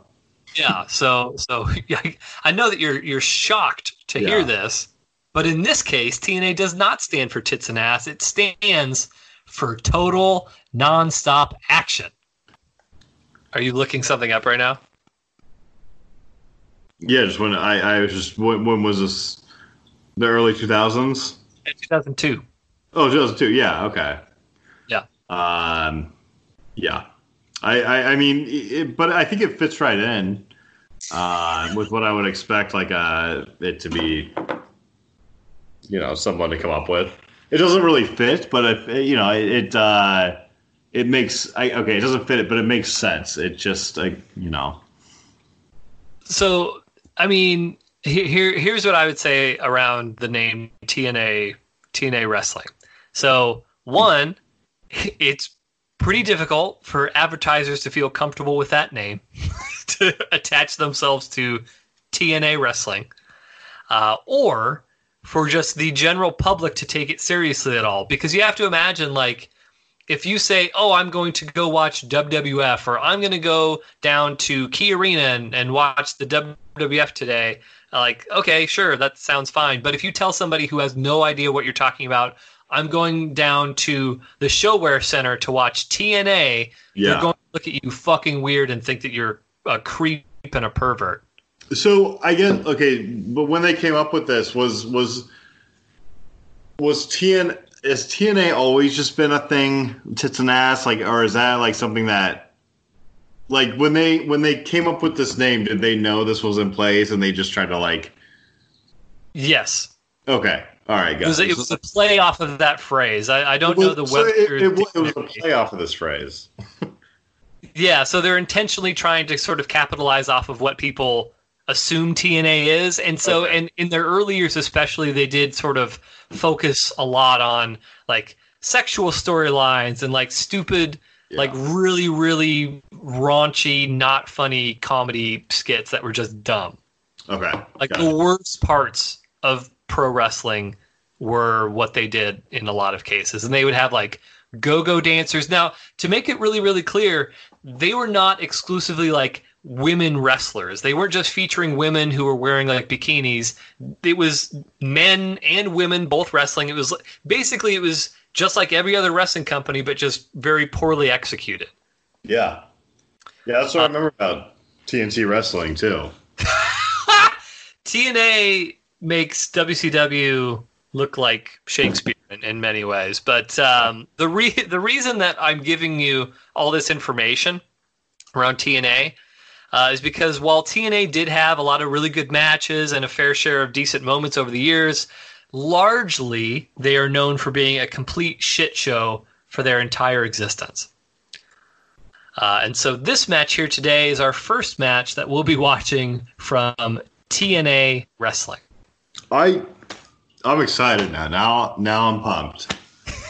B: Yeah. So so I know that you're you're shocked to hear this, but in this case, TNA does not stand for tits and ass. It stands for total nonstop action. Are you looking something up right now?
C: yeah, just when I, I was just when, when was this? The early two thousands.
B: In 2002.
C: Oh, 2002. Yeah. Okay.
B: Yeah.
C: Um, yeah. I, I, I mean, it, but I think it fits right in uh, with what I would expect, like uh, it to be, you know, someone to come up with. It doesn't really fit, but if you know, it it, uh, it makes. I, okay, it doesn't fit it, but it makes sense. It just, like, you know,
B: So, I mean, he- here here's what I would say around the name TNA TNA Wrestling. So, one, it's pretty difficult for advertisers to feel comfortable with that name to attach themselves to TNA Wrestling, uh, or for just the general public to take it seriously at all. Because you have to imagine, like, if you say, "Oh, I'm going to go watch WWF," or "I'm going to go down to Key Arena and, and watch the WWF today," like, okay, sure, that sounds fine. But if you tell somebody who has no idea what you're talking about, "I'm going down to the ShoWare Center to watch TNA,"
C: yeah.
B: they're going to look at you fucking weird and think that you're a creep and a pervert.
C: So I guess okay, but when they came up with this, was was was TN is TNA always just been a thing, tits and ass, like, or is that like something that, like, when they when they came up with this name, did they know this was in place and they just tried to like,
B: Yes,
C: okay, all right,
B: it
C: guys,
B: was, it was a play off of that phrase. I, I don't know the
C: So
B: web.
C: it, it, was- it was a play off of this phrase.
B: Yeah, so they're intentionally trying to sort of capitalize off of what people assume TNA is. And so
C: Okay.
B: and in their early years especially they did sort of focus a lot on like sexual storylines and like stupid
C: Yeah.
B: like really, really raunchy, not funny comedy skits that were just dumb.
C: okay,
B: Like the worst parts of pro wrestling were what they did in a lot of cases. And they would have like go go dancers. Now, to make it really, really clear, they were not exclusively like women wrestlers. They weren't just featuring women who were wearing like bikinis. It was men and women both wrestling. It was basically, it was just like every other wrestling company, but just very poorly executed.
C: yeah, yeah. That's what I uh, remember about TNT wrestling too.
B: TNA makes WCW look like Shakespeare in, in many ways, but um, the re- the reason that I'm giving you all this information around TNA uh, is because while TNA did have a lot of really good matches and a fair share of decent moments over the years, largely they are known for being a complete shit show for their entire existence. Uh, and so this match here today is our first match that we'll be watching from TNA Wrestling.
C: I I'm excited now. Now now I'm pumped.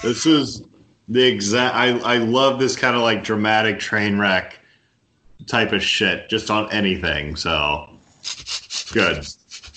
C: This is the exact. I I love this kind of like dramatic train wreck type of shit just on anything. So good.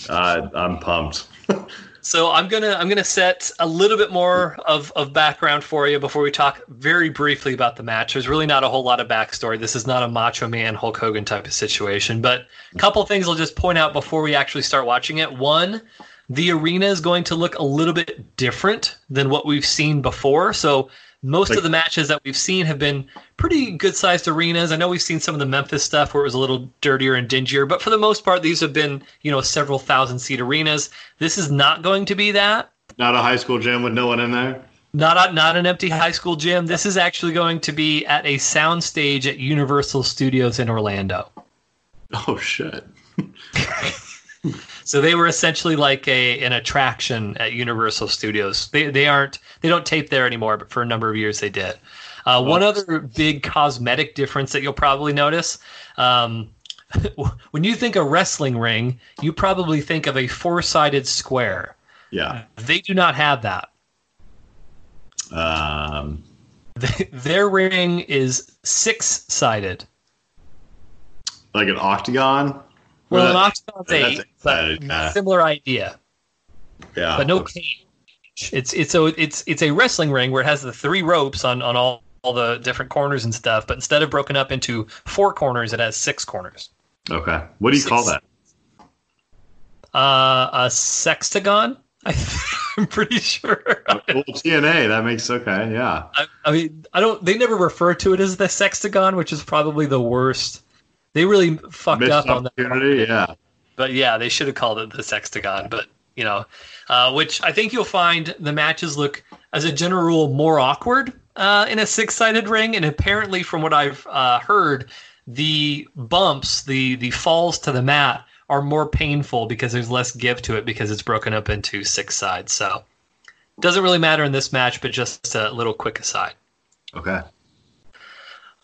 C: Uh, I'm pumped.
B: So I'm gonna I'm gonna set a little bit more of, of background for you before we talk very briefly about the match. There's really not a whole lot of backstory. This is not a Macho Man Hulk Hogan type of situation, but a couple things I'll just point out before we actually start watching it. One, the arena is going to look a little bit different than what we've seen before. So most
C: Like-
B: of the matches that we've seen have been pretty good sized arenas. I know we've seen some of the Memphis stuff where it was a little dirtier and dingier, but for the most part, these have been, you know, several thousand seat arenas. This is not going to be that.
C: Not a high school gym with no one in there.
B: Not a, not an empty high school gym. This is actually going to be at a sound stage at Universal Studios in Orlando.
C: Oh shit.
B: So they were essentially like a an attraction at Universal Studios. They they aren't they don't tape there anymore, but for a number of years they did. Uh, one other big cosmetic difference that you'll probably notice. Um, when you think a wrestling ring, you probably think of a four-sided square.
C: Yeah.
B: They do not have that.
C: Um.
B: Their ring is six-sided.
C: Like an octagon.
B: Well, an
C: Or that-
B: octagon's
C: that's
B: eight, but
C: yeah.
B: similar idea.
C: Yeah.
B: but no cage. It's it's so it's it's a wrestling ring where it has the three ropes on on all, all the different corners and stuff. But instead of broken up into four corners, it has six corners.
C: Okay. What do you call that?
B: Uh, a sextagon. I, I'm pretty sure.
C: well, TNA. That makes okay. Yeah.
B: I, I mean, I don't. They never refer to it as the sextagon, which is probably the worst. They really fucked
C: Missed
B: up on that.
C: opportunity. Yeah.
B: But yeah, they should have called it the sextagon. But you know, uh, which I think you'll find the matches look, as a general rule, more awkward uh, in a six-sided ring. And apparently, from what I've uh, heard, the bumps, the the falls to the mat, are more painful because there's less give to it because it's broken up into six sides. So, doesn't really matter in this match, but just a little quick aside.
C: Okay.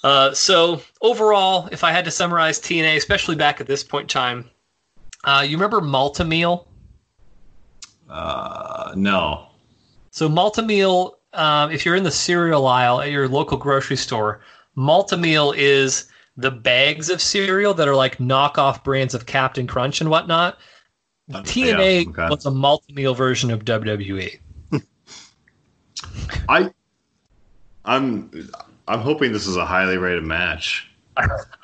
B: Uh, so overall, if I had to summarize TNA, especially back at this point in time, uh, you remember Malt-O-Meal?
C: Uh, no.
B: So Malt-O-Meal, um, if you're in the cereal aisle at your local grocery store, Malt-O-Meal is the bags of cereal that are like knockoff brands of Captain Crunch and whatnot. TNA
C: yeah, okay.
B: was a Malt-O-Meal version of. WWE.
C: I. I'm. I'm hoping this is a highly rated match.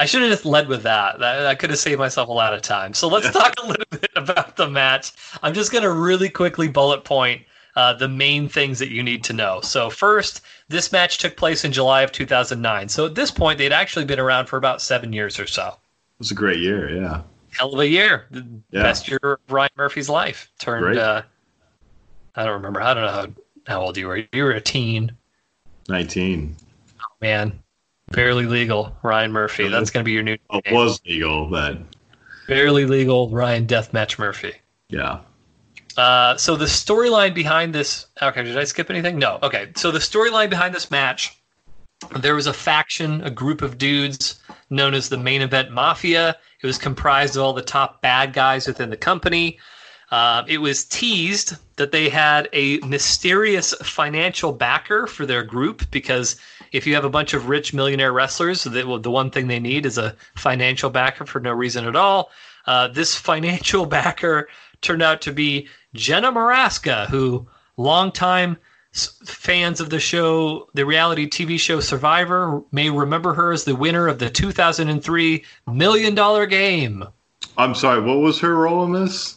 B: I should have just led with that. that. I could have saved myself a lot of time. So let's talk a little bit about the match. I'm just going to really quickly bullet point uh, the main things that you need to know. So, first, this match took place in July of 2009. So, at this point, they'd actually been around for about seven years or so.
C: It was a great year. Yeah.
B: Hell of a year. The
C: Yeah.
B: best year of Ryan Murphy's life. Turned, uh, I don't remember. I don't know how, how old you were. You were a teen.
C: 19.
B: Man, barely legal. Ryan Murphy. That's going to be your new
C: Oh, it was legal, but
B: Barely legal Ryan Deathmatch Murphy.
C: yeah.
B: Uh, so the storyline behind this. Okay, did I skip anything? No. Okay, so the storyline behind this match, there was a faction, a group of dudes known as the Main Event Mafia. It was comprised of all the top bad guys within the company. Uh, it was teased that they had a mysterious financial backer for their group because if you have a bunch of rich millionaire wrestlers, the, the one thing they need is a financial backer for no reason at all. Uh, this financial backer turned out to be Jenna Morasca, who longtime fans of the show, the reality TV show Survivor, may remember her as the winner of the 2003 Million Dollar Game.
C: I'm sorry, what was her role in this?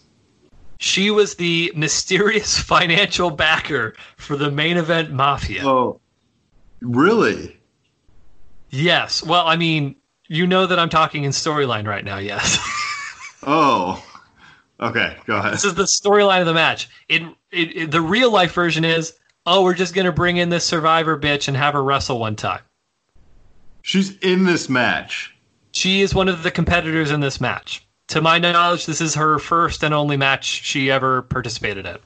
B: She was the mysterious financial backer for the main event Mafia.
C: Oh, really?
B: Yes. Well, I mean, you know that I'm talking in storyline right now, yes.
C: oh, okay. Go ahead.
B: This is the storyline of the match. It, it, it the real life version is oh, we're just going to bring in this survivor bitch and have her wrestle one time.
C: She's in this match.
B: She is one of the competitors in this match. To my knowledge, this is her first and only match she ever participated in.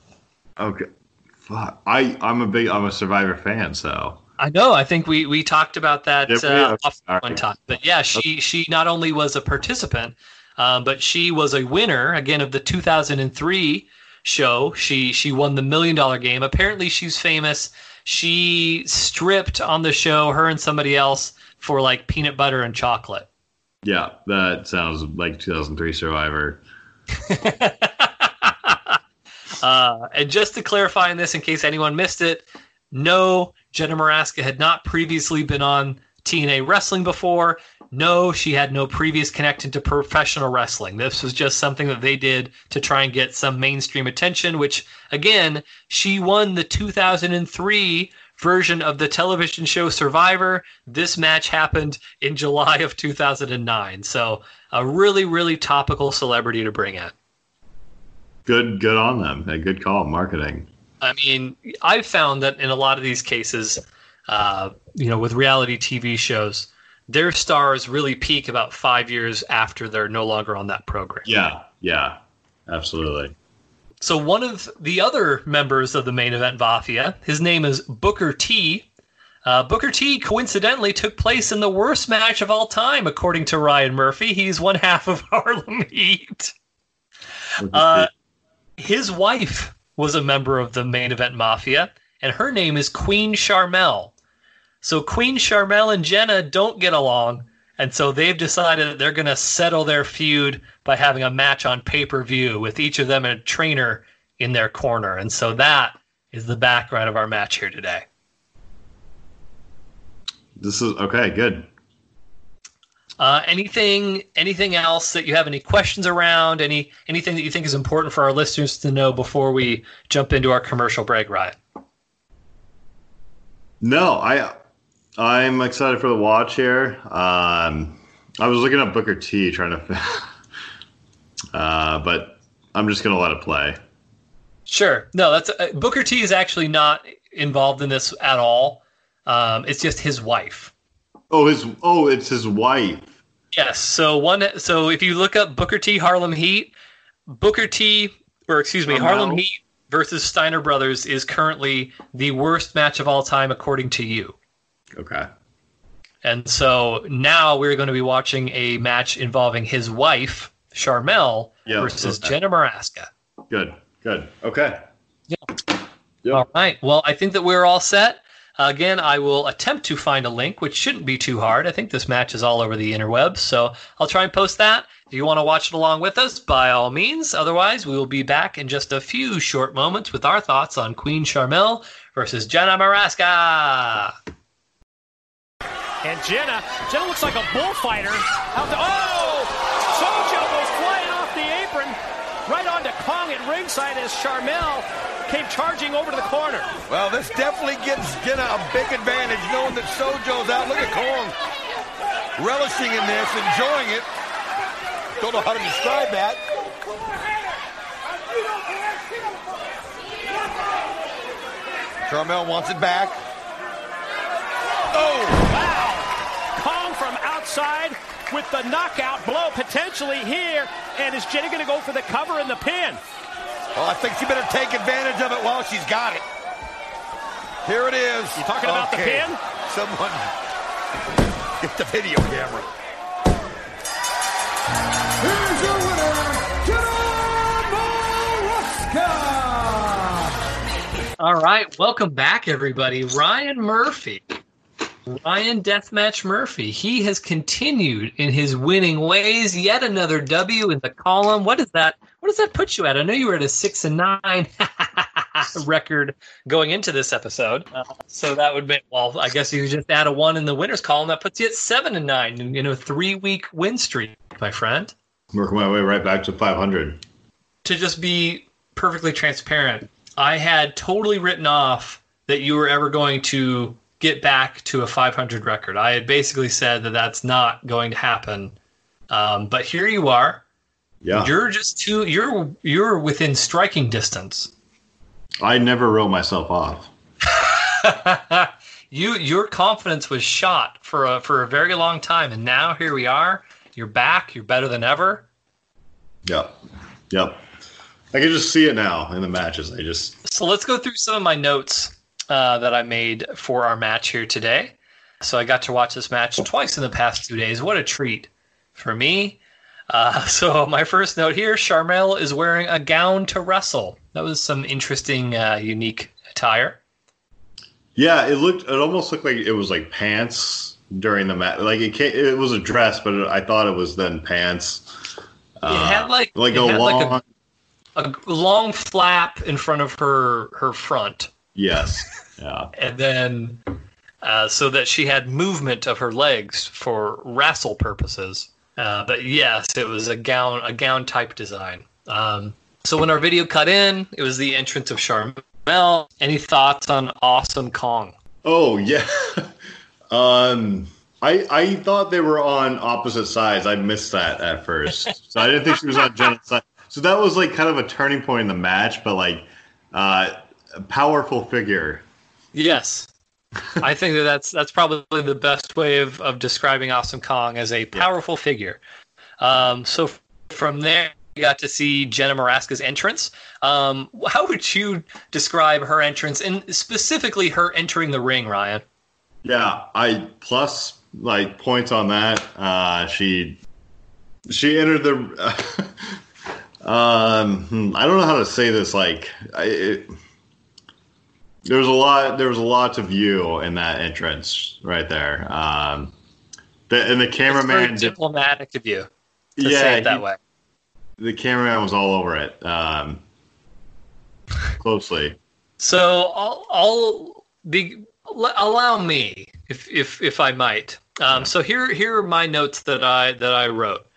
C: Okay. Fuck. I, I'm a big I'm a survivor fan, so
B: I know. I think we, we talked about that yep, uh, off one time. But yeah, she she not only was a participant, um, but she was a winner again of the 2003 show. She she won the million dollar game. Apparently, she's famous. She stripped on the show, her and somebody else, for like peanut butter and chocolate.
C: Yeah, that sounds like 2003 Survivor.
B: uh, and just to clarify in this, in case anyone missed it, no, Jenna Morasca had not previously been on TNA Wrestling before. No, she had no previous connection to professional wrestling. This was just something that they did to try and get some mainstream attention, which, again, she won the 2003 version of the television show Survivor. This match happened in July of 2009. So, a really, really topical celebrity to bring in.
C: Good, good on them. A good call, marketing.
B: I mean, I've found that in a lot of these cases, uh, you know, with reality TV shows, their stars really peak about five years after they're no longer on that program.
C: Yeah, yeah, absolutely.
B: So one of the other members of the main event Mafia, his name is Booker T. Uh, Booker T coincidentally took place in the worst match of all time, according to Ryan Murphy. He's one half of Harlem Heat. Uh, his wife was a member of the main event Mafia, and her name is Queen Sharmell. So Queen Sharmell and Jenna don't get along, and so they've decided that they're going to settle their feud by having a match on pay per view with each of them and a trainer in their corner. And so that is the background of our match here today.
C: This is okay. Good.
B: Uh, anything anything else that you have any questions around? Any anything that you think is important for our listeners to know before we jump into our commercial break, Ryan?
C: No, I I'm excited for the watch here. Um, I was looking up Booker T, trying to, uh, but I'm just gonna let it play.
B: Sure. No, that's uh, Booker T is actually not involved in this at all. Um, it's just his wife.
C: Oh, his oh, it's his wife.
B: Yes. So one. So if you look up Booker T Harlem Heat, Booker T, or excuse me, Harlem Heat versus Steiner Brothers is currently the worst match of all time according to you.
C: Okay.
B: And so now we're going to be watching a match involving his wife, Sharmell, yep, versus okay. Jenna Morasca.
C: Good, good. Okay.
B: Yeah. Yep. All right. Well, I think that we're all set. Again, I will attempt to find a link, which shouldn't be too hard. I think this match is all over the interwebs, so I'll try and post that. If you want to watch it along with us, by all means. Otherwise, we will be back in just a few short moments with our thoughts on Queen Sharmell versus Jenna Morasca.
D: And Jenna, Jenna looks like a bullfighter. Out the, oh! Sojo goes flying off the apron, right onto Kong at ringside as Sharmell came charging over to the corner.
E: Well, this definitely gives Jenna a big advantage, knowing that Sojo's out. Look at Kong relishing in this, enjoying it. Don't know how to describe that. Sharmell wants it back.
D: Oh, wow Kong from outside with the knockout blow potentially here. And is Jenny going to go for the cover and the pin?
E: Well, I think she better take advantage of it while she's got it. Here it is.
D: You talking about okay. the pin?
E: Someone get the video camera.
F: Here's your winner,
B: All right, welcome back, everybody. Ryan Murphy Ryan Deathmatch Murphy. He has continued in his winning ways. Yet another W in the column. What is that? What does that put you at? I know you were at a six and nine record going into this episode. Uh, so that would be well. I guess you just add a one in the winners column. That puts you at seven and nine in a three week win streak, my friend.
C: Working my way right back to 500.
B: To just be perfectly transparent, I had totally written off that you were ever going to get back to a 500 record. I had basically said that that's not going to happen. Um, but here you are.
C: Yeah.
B: You're just too. You're you're within striking distance.
C: I never wrote myself off.
B: you your confidence was shot for a for a very long time, and now here we are. You're back. You're better than ever.
C: Yep. Yep. I can just see it now in the matches. I just
B: So let's go through some of my notes uh, that I made for our match here today. So I got to watch this match twice in the past two days. What a treat for me. Uh, so my first note here: Sharmell is wearing a gown to wrestle. That was some interesting, uh, unique attire.
C: yeah, it looked. It almost looked like it was like pants during the match. Like it, came, it was a dress, but I thought it was then pants.
B: it had like
C: like a long.
B: like a, a long flap in front of her her front,
C: yes. Yeah.
B: and then uh, so that she had movement of her legs for wrestle purposes. Uh, but yes, it was a gown a gown type design. Um, so when our video cut in, it was the entrance of Sharmell. Any thoughts on Awesome Kong?
C: Oh yeah. um. I, I thought they were on opposite sides. I missed that at first, so I didn't think she was on Jenna's side. So that was like kind of a turning point in the match, but like uh, a powerful figure.
B: Yes. I think that that's that's probably the best way of, of describing Awesome Kong as a powerful figure. Um, so from there, we got to see Jenna Morasca's entrance. Um, how would you describe her entrance, and specifically her entering the ring, Ryan?
C: Yeah, I plus like points on that. Uh, she she entered the. um, hmm, I don't know how to say this. Like, I, it, there was a lot. There was a lot to view in that entrance right there. Um, the, and the
B: It's very
C: cameraman, did,
B: diplomatic of you to
C: yeah,
B: say it that
C: he-
B: way.
C: the cameraman was all over it. Um, closely.
B: So I'll, I'll be allow me, if if if I might. Um, so here here are my notes that I that I wrote.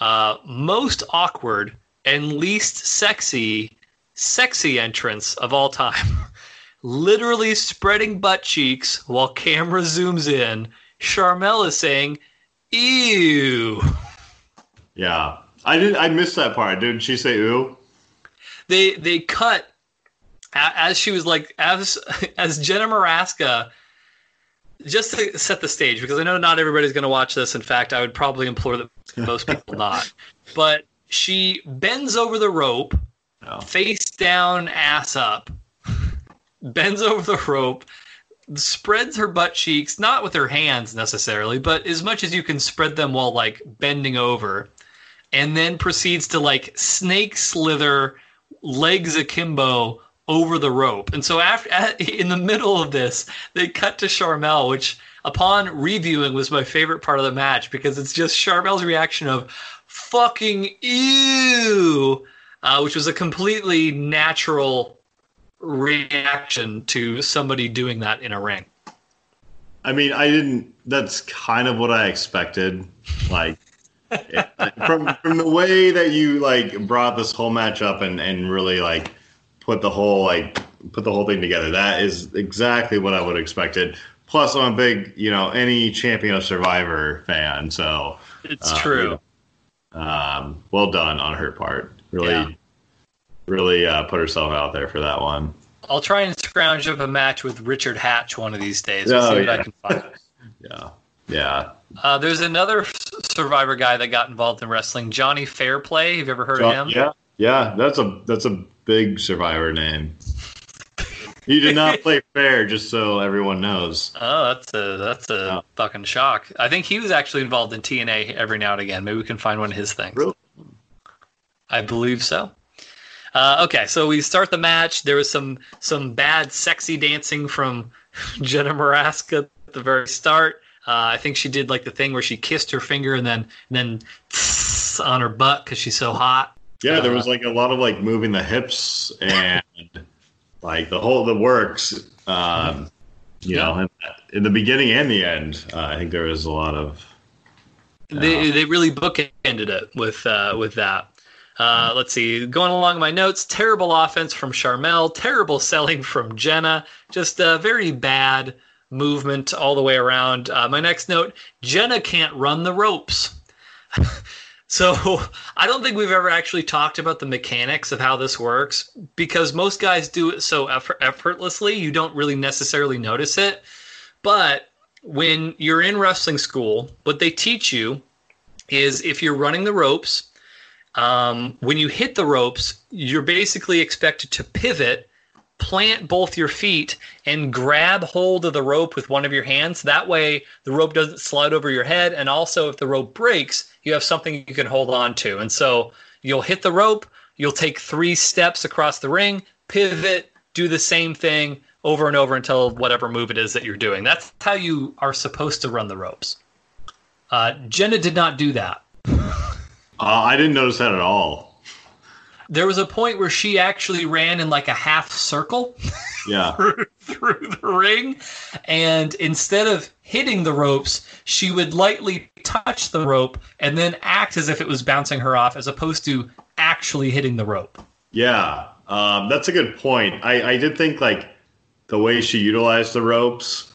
B: Uh, most awkward and least sexy sexy entrance of all time. Literally spreading butt cheeks while camera zooms in. Sharmell is saying, "Ew."
C: Yeah, I did. I missed that part. Didn't she say "ew"?
B: they they cut as she was like as as Jenna Morasca just to set the stage because I know not everybody's going to watch this. In fact, I would probably implore that most people not. But she bends over the rope,
C: No.
B: face down, ass up, bends over the rope, spreads her butt cheeks, not with her hands necessarily, but as much as you can spread them while like bending over, and then proceeds to like snake slither legs akimbo over the rope. And so after at, in the middle of this, they cut to Sharmell, which upon reviewing was my favorite part of the match because it's just Sharmell's reaction of fucking ew, uh, which was a completely natural reaction to somebody doing that in a ring.
C: I mean, I didn't. That's kind of what I expected. Like from from the way that you like brought this whole match up and and really like put the whole like put the whole thing together. That is exactly what I would have expected. Plus, I'm a big you know any champion of Survivor fan, so
B: It's
C: Uh,
B: true.
C: um, well done on her part. Really,
B: Yeah.
C: Really uh, put herself out there for that one.
B: I'll try and scrounge up a match with Richard Hatch one of these days. We'll
C: Oh,
B: see what
C: yeah.
B: I can find.
C: Yeah, yeah.
B: Uh, there's another Survivor guy that got involved in wrestling, Johnny Fairplay. Have you ever heard of him?
C: Yeah, yeah, that's a that's a big survivor name. He did not play fair, just so everyone knows.
B: Oh, that's a that's a
C: Yeah.
B: fucking shock. I think he was actually involved in TNA every now and again. Maybe we can find one of his things.
C: Really?
B: I believe so. Uh, okay, so we start the match. There was some some bad sexy dancing from Jenna Morasca at the very start. Uh, I think she did like the thing where she kissed her finger and then and then on her butt because she's so hot.
C: Yeah, there
B: Uh,
C: was like a lot of like moving the hips and like the whole the works. Um, you
B: Yeah.
C: know, in, in the beginning and the end, uh, I think there was a lot of.
B: They they really bookended it with uh, with that. Uh, let's see. Going along my notes, terrible offense from Sharmell, terrible selling from Jenna, just a very bad movement all the way around. Uh, my next note: Jenna can't run the ropes. so I don't think we've ever actually talked about the mechanics of how this works because most guys do it so effort- effortlessly, you don't really necessarily notice it. But when you're in wrestling school, what they teach you is if you're running the ropes, um, when you hit the ropes, you're basically expected to pivot, plant both your feet, and grab hold of the rope with one of your hands. That way, the rope doesn't slide over your head. And also, if the rope breaks, you have something you can hold on to. And so you'll hit the rope, you'll take three steps across the ring, pivot, do the same thing over and over until whatever move it is that you're doing. That's how you are supposed to run the ropes. Uh, Jenna did not do that.
C: Uh, I didn't notice that at all.
B: There was a point where she actually ran in like a half circle
C: Yeah,
B: through the ring, and instead of hitting the ropes, she would lightly touch the rope and then act as if it was bouncing her off, as opposed to actually hitting the rope.
C: yeah, um, that's a good point. I, I did think like the way she utilized the ropes.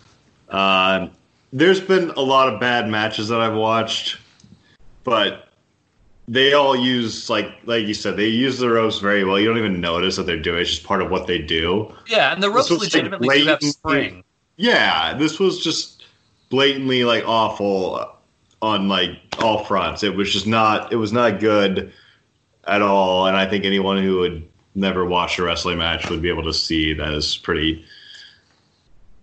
C: Uh, there's been a lot of bad matches that I've watched, but they all use like like you said, they use the ropes very well. You don't even notice that they're doing it. It's just part of what they do.
B: Yeah, and the ropes
C: like,
B: legitimately do have spring.
C: Yeah, this was just blatantly like awful on like all fronts. It was just not. It was not good at all. And I think anyone who would never watch a wrestling match would be able to see that is pretty,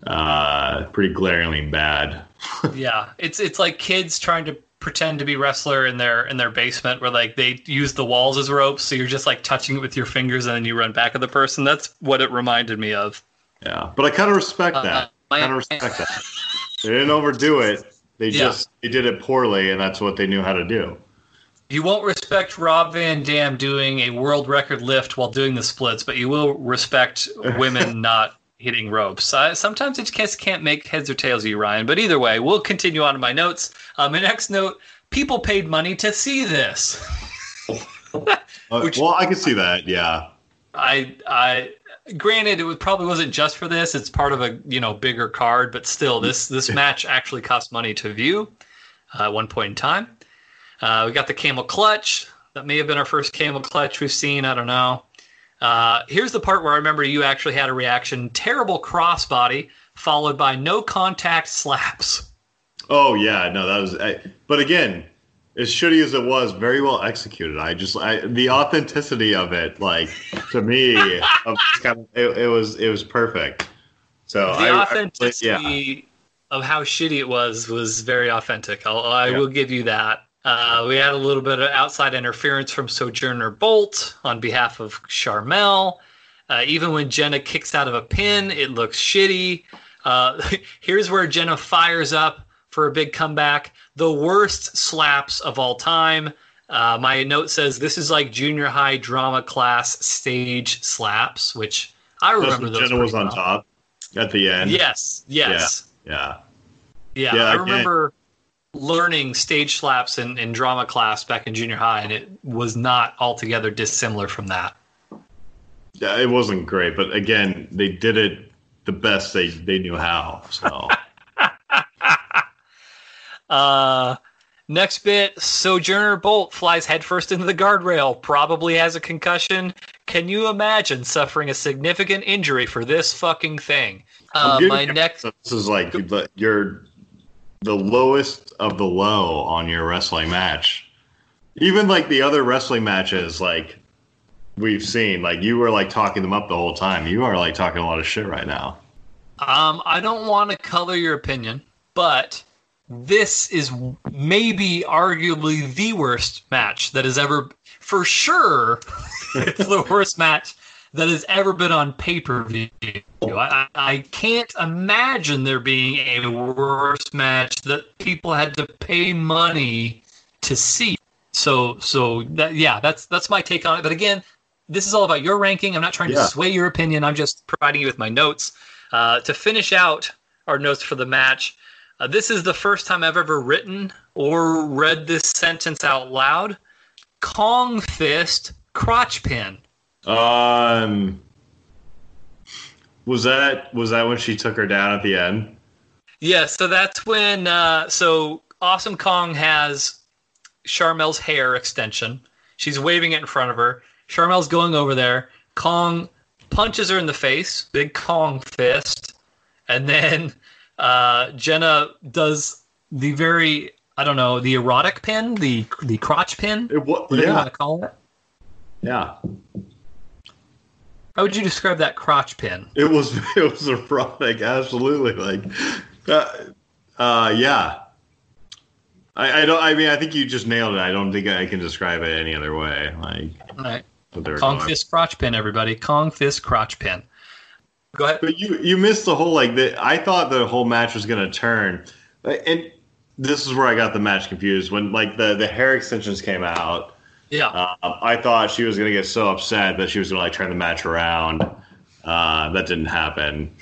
C: uh, pretty glaringly bad.
B: yeah, it's it's like kids trying to pretend to be wrestler in their in their basement where like they use the walls as ropes so you're just like touching it with your fingers and then you run back at the person that's what it reminded me of
C: Yeah, but I kind of respect
B: Uh,
C: that.
B: my-
C: kind of respect that. They didn't overdo it. They
B: Yeah.
C: just they did it poorly, and that's what they knew how to do.
B: You won't respect Rob Van Dam doing a world record lift while doing the splits, but you will respect women not hitting ropes. Uh, sometimes it just can't make heads or tails of you, Ryan. But either way, we'll continue on to my notes. Uh, my next note people paid money to see this. Which-
C: well, I can see that. Yeah.
B: I, I, granted, it was, probably wasn't just for this. It's part of a you know bigger card, but still, this this match actually cost money to view uh, at one point in time. Uh, we got the camel clutch. That may have been our first camel clutch we've seen. I don't know. Uh, here's the part where I remember you actually had a reaction. Terrible crossbody followed by no contact slaps.
C: Oh yeah, no, that was. I, but again, as shitty as it was, very well executed. I just I, the authenticity of it, like to me, of kind of, it, it was it was perfect. So
B: The
C: I, I-
B: authenticity of how shitty it was was very authentic. I'll, I
C: Yeah.
B: will give you that. Uh, we had a little bit of outside interference from Sojourner Bolt on behalf of Sharmell. Uh, even when Jenna kicks out of a pin, it looks shitty. Uh, here's where Jenna fires up for a big comeback. The worst slaps of all time. Uh, my note says this is like junior high drama class stage slaps, which I remember those.
C: Jenna was
B: pretty
C: on
B: well.
C: top at the end.
B: Yes, yes.
C: yeah.
B: Yeah,
C: Yeah,
B: I
C: again-
B: remember learning stage slaps in, in drama class back in junior high, and it was not altogether dissimilar from that.
C: Yeah, it wasn't great, but again, they did it the best they they knew how. So
B: Uh, next bit Sojourner Bolt flies headfirst into the guardrail, probably has a concussion. Can you imagine suffering a significant injury for this fucking thing? Uh, my next.
C: this is like you're the lowest of the low on your wrestling match. Even like the other wrestling matches, like we've seen, like you were like talking them up the whole time. You are like talking a lot of shit right now.
B: Um, I don't want to color your opinion, but this is maybe arguably the worst match that has ever, for sure, it's the worst match that has ever been on pay per view. I, I can't imagine there being a worse match that people had to pay money to see. So, so that yeah, that's that's my take on it. But again, this is all about your ranking. I'm not trying
C: Yeah.
B: to sway your opinion. I'm just providing you with my notes uh, to finish out our notes for the match. Uh, this is the first time I've ever written or read this sentence out loud. Kong fist crotch pin.
C: Um, was that was that when she took her down at the end?
B: Yeah, so that's when uh, so Awesome Kong has Sharmell's hair extension. She's waving it in front of her. Sharmell's going over there. Kong punches her in the face, big Kong fist, and then uh, Jenna does the very I don't know the erotic pin, the the crotch pin,
C: It was
B: whatever you want to call it.
C: yeah.
B: How would you describe that crotch pin?
C: It was it was erotic, absolutely. Like, uh, uh, yeah. I, I don't. I mean, I think you just nailed it. I don't think I can describe it any other way. Like,
B: All right,
C: what they were
B: Kong
C: going.
B: fist crotch pin, everybody. Kong fist crotch pin. Go ahead.
C: But you you missed the whole like the. I thought the whole match was gonna turn, and this is where I got the match confused when like the the hair extensions came out.
B: Yeah.
C: Uh, I thought she was gonna get so upset that she was gonna like turn the match around. Uh, that didn't happen.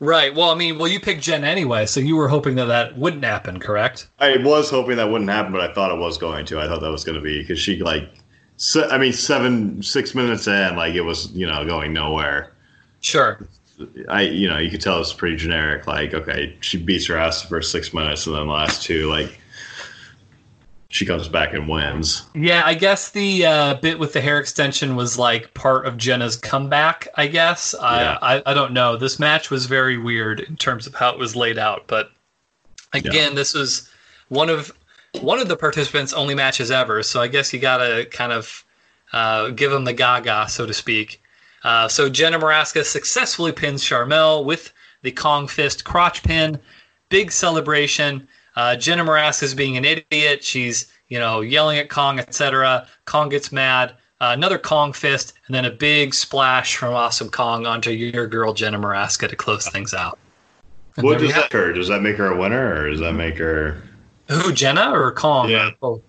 B: Right. Well, I mean, well, you picked Jen anyway, so you were hoping that that wouldn't happen, correct?
C: I was hoping that wouldn't happen, but I thought it was going to. I thought that was going to be because she like, se- I mean, seven six minutes in, like it was you know going nowhere.
B: Sure.
C: I you know you could tell it's pretty generic. Like okay, she beats her ass for six minutes, and then the last two like she comes back and wins.
B: Yeah, I guess the uh, bit with the hair extension was like part of Jenna's comeback. I guess
C: Yeah.
B: I, I I don't know. This match was very weird in terms of how it was laid out, but again, this was one of one of the participants' only matches ever. So I guess you gotta kind of uh, give them the gaga, so to speak. Uh, so Jenna Morasca successfully pins Sharmell with the Kong Fist crotch pin. Big celebration. Uh, Jenna Morasca is being an idiot. She's you know yelling at Kong, etc. Kong gets mad. Uh, another Kong Fist, and then a big splash from Awesome Kong onto your girl Jenna Morasca to close things out. And
C: What
B: there we
C: does
B: have-
C: that her? Does that make her a winner, or does that make her?
B: Who Jenna or Kong?
C: Yeah.
B: Oh.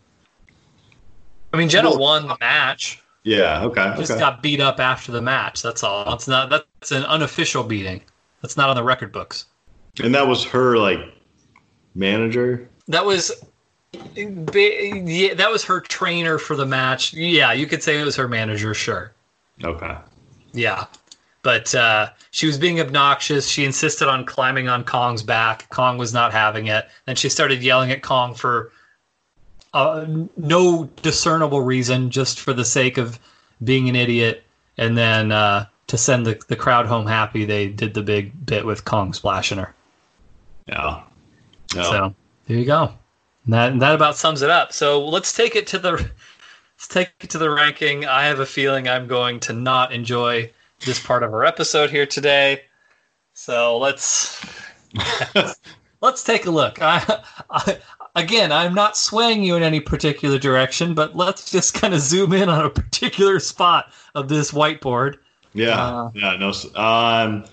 B: I mean, Jenna
C: Well-
B: won the match.
C: Yeah. Okay.
B: Just
C: okay.
B: got beat up after the match. That's all. It's not. That's an unofficial beating. That's not on the record books.
C: and that was her like manager.
B: That was. Yeah, that was her trainer for the match. Yeah, you could say it was her manager. Sure.
C: Okay.
B: Yeah. But uh, she was being obnoxious. She insisted on climbing on Kong's back. Kong was not having it. Then she started yelling at Kong for uh, no discernible reason, just for the sake of being an idiot. And then uh, to send the, the crowd home happy, they did the big bit with Kong splashing her.
C: Yeah.
B: So there you go. And that and that about sums it up. So let's take it to the let's take it to the ranking. I have a feeling I'm going to not enjoy this part of our episode here today. So let's let's take a look. I, I again, I'm not swaying you in any particular direction, but let's just kind of zoom in on a particular spot of this whiteboard.
C: Yeah,
B: Uh,
C: yeah, no. Um,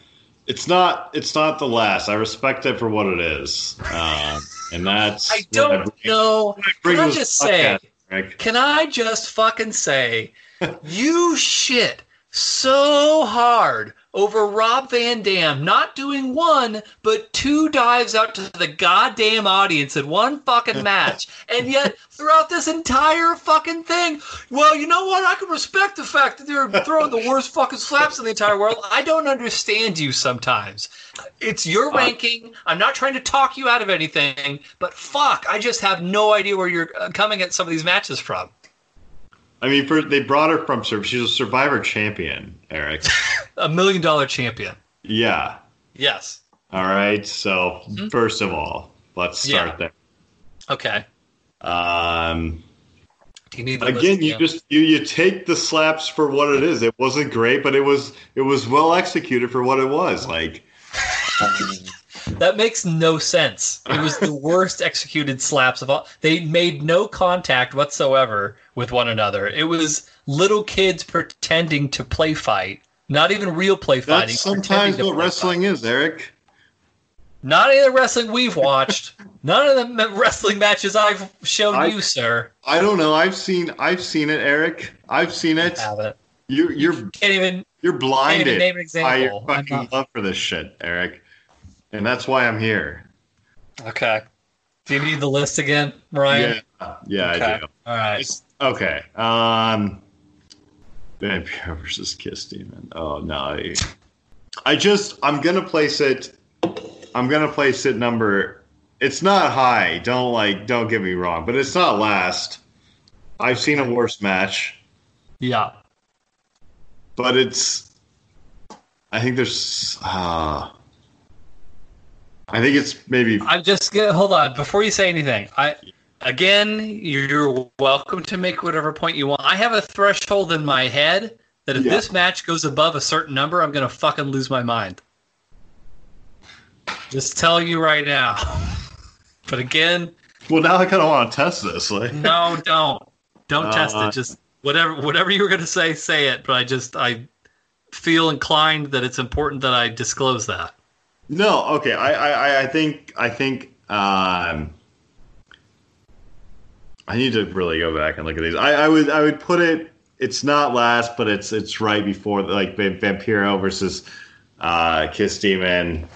C: it's not. It's not the last. I respect it for what it is, um, and that's.
B: I don't
C: bring-
B: know.
C: I
B: Can I just say,
C: podcast,
B: Can I just fucking say, you shit so hard over Rob Van Dam not doing one, but two dives out to the goddamn audience in one fucking match. And yet, throughout this entire fucking thing, well, you know what? I can respect the fact that they're throwing the worst fucking slaps in the entire world. I don't understand you sometimes. It's your
C: Uh,
B: ranking. I'm not trying to talk you out of anything, but fuck, I just have no idea where you're uh, coming at some of these matches from.
C: I mean, for, they brought her from. Sur- She's a Survivor champion, Eric.
B: A million dollar champion.
C: yeah.
B: Yes.
C: All right. So first of all, let's start
B: Mm-hmm. Yeah. Okay.
C: there. Um,
B: You need
C: again, you just you you take the slaps for what it is. It wasn't great, but it was it was well executed for what it was. Like, um,
B: that makes no sense. It was the worst executed slaps of all. They made no contact whatsoever with one another. It was little kids pretending to play fight, not even real play fighting.
C: Sometimes what wrestling
B: fight.
C: is, Eric.
B: Not any of the wrestling we've watched. None of the wrestling matches I've shown
C: I-
B: you, sir.
C: I don't know. I've seen I've seen it, Eric. I've seen it.
B: Haven't.
C: You you're
B: Can't even.
C: you're
B: Can't
C: blinded
B: even name an
C: by your
B: example. I'm
C: fucking love for this shit, Eric. And that's why I'm here.
B: Okay. Do you need the list again, Ryan?
C: Yeah, yeah,
B: Okay.
C: I do.
B: All right.
C: It's, okay. Um, Vampiro versus Kiss Demon. Oh no, I, I just I'm gonna place it. I'm gonna place it number. It's not high. Don't like. Don't get me wrong, but it's not last. I've seen a worse match,
B: Yeah.
C: but it's. I think there's. Uh, I think it's maybe.
B: I'm just gonna hold on before you say anything. I again, you're welcome to make whatever point you want. I have a threshold in my head that if
C: Yeah.
B: this match goes above a certain number, I'm gonna fucking lose my mind. Just tell you right now. But again,
C: Well, now I kind of want to test this. Like,
B: no, don't, don't test
C: Uh,
B: it. Just whatever, whatever you were gonna say, say it. But I just, I feel inclined that it's important that I disclose that.
C: No, okay. I, I, I- think, I think, um, I need to really go back and look at these. I, I would, I would put it. It's not last, but it's, it's right before like Vampiro versus uh, Kiss Demon.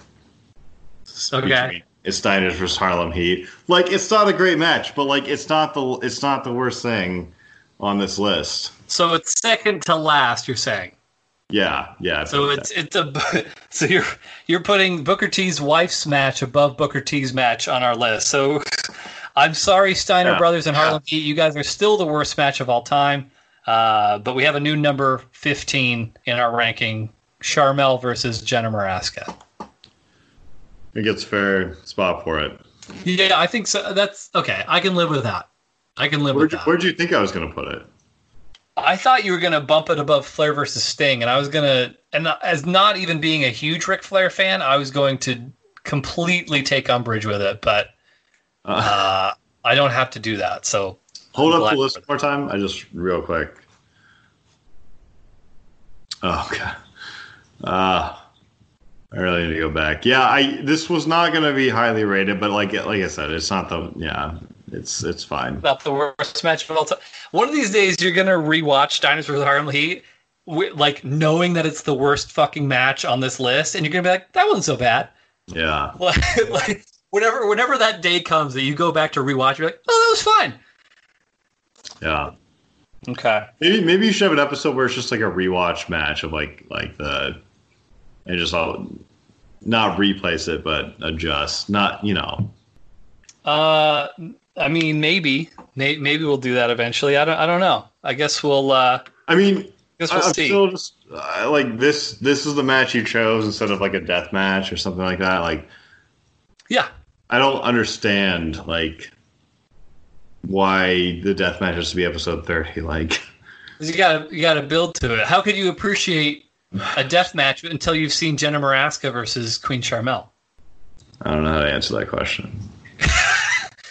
B: Okay.
C: It's Steiners versus Harlem Heat. Like, it's not a great match, but like, it's not the, it's not the worst thing on this list.
B: So it's second to last. You're saying.
C: Yeah, yeah.
B: So it's it's a so you're you're putting Booker T's wife's match above Booker T's match on our list. So I'm sorry, Steiner
C: Yeah.
B: Brothers and Harlem Heat, you guys are still the worst match of all time. Uh, but we have a new number 15 in our ranking: Sharmell versus Jenna Morasca.
C: it gets fair spot for it.
B: Yeah, I think so. That's okay. I can live with that. I can live
C: Where'd
B: with
C: you,
B: that.
C: where'd you think I was going to put it?
B: I thought you were going to bump it above Flair versus Sting, and I was going to, and as not even being a huge Ric Flair fan, I was going to completely take umbrage with it, but
C: Uh,
B: uh, I don't have to do that. So
C: Hold up the list one more time. I just real quick. Oh god. Uh I really need to go back. Yeah, I this was not going to be highly rated, but like like I said, it's not the yeah, it's it's fine.
B: not the worst match of all time. One of these days, you're going to rewatch Steiners vs. Harlem Heat, wi- like knowing that it's the worst fucking match on this list, and you're going to be like, that wasn't so bad.
C: Yeah.
B: Like, like whenever whenever that day comes that you go back to rewatch, you're like, oh, that was fine.
C: Yeah.
B: Okay.
C: Maybe maybe you should have an episode where it's just like a rewatch match of like like the and just all not replace it but adjust. Not, you know.
B: Uh, I mean, maybe, May- maybe we'll do that eventually. I don't, I don't know. I guess we'll, uh,
C: I mean,
B: guess we'll
C: I'm
B: see.
C: still just I like this. This is the match you chose instead of like a death match or something like that. Like
B: yeah.
C: I don't understand like why the death match has to be episode thirty. Like,
B: You gotta, you gotta build to it. How could you appreciate a death match until you've seen Jenna Morasca versus Queen Sharmell?
C: I don't know how to answer that question.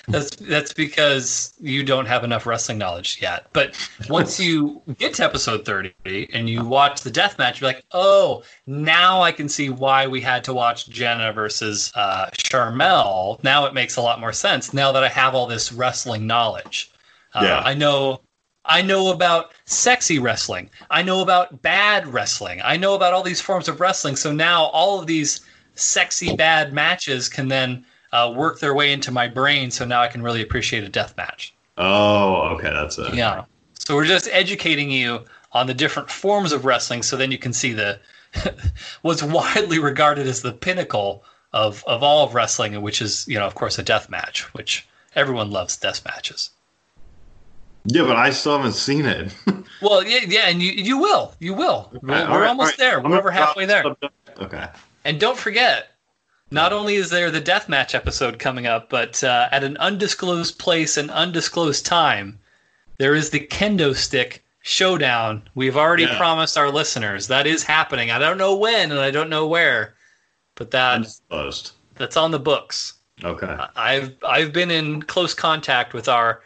B: That's that's because you don't have enough wrestling knowledge yet. But once you get to episode thirty and you watch the death match, you're like, oh, now I can see why we had to watch Jenna versus uh, Sharmell. Now it makes a lot more sense. Now that I have all this wrestling knowledge, uh,
C: Yeah.
B: I know. I know about sexy wrestling. I know about bad wrestling. I know about all these forms of wrestling. So now all of these sexy bad matches can then uh, work their way into my brain. So now I can really appreciate a death match.
C: Oh, okay, that's it.
B: Yeah. So we're just educating you on the different forms of wrestling, so then you can see the what's widely regarded as the pinnacle of of all of wrestling, which is you know of course a death match, which everyone loves death matches.
C: Yeah, but I still haven't seen it.
B: Well, yeah, yeah, and you you will, you will. We're, we're
C: right,
B: almost
C: right.
B: there.
C: I'm
B: We're over halfway there.
C: Okay.
B: And don't forget, not only is there the deathmatch episode coming up, but uh, at an undisclosed place and undisclosed time, there is the kendo stick showdown. We've already
C: Yeah.
B: promised our listeners that is happening. I don't know when and I don't know where, but that
C: Undisclosed.
B: that's on the books.
C: Okay.
B: I've I've been in close contact with our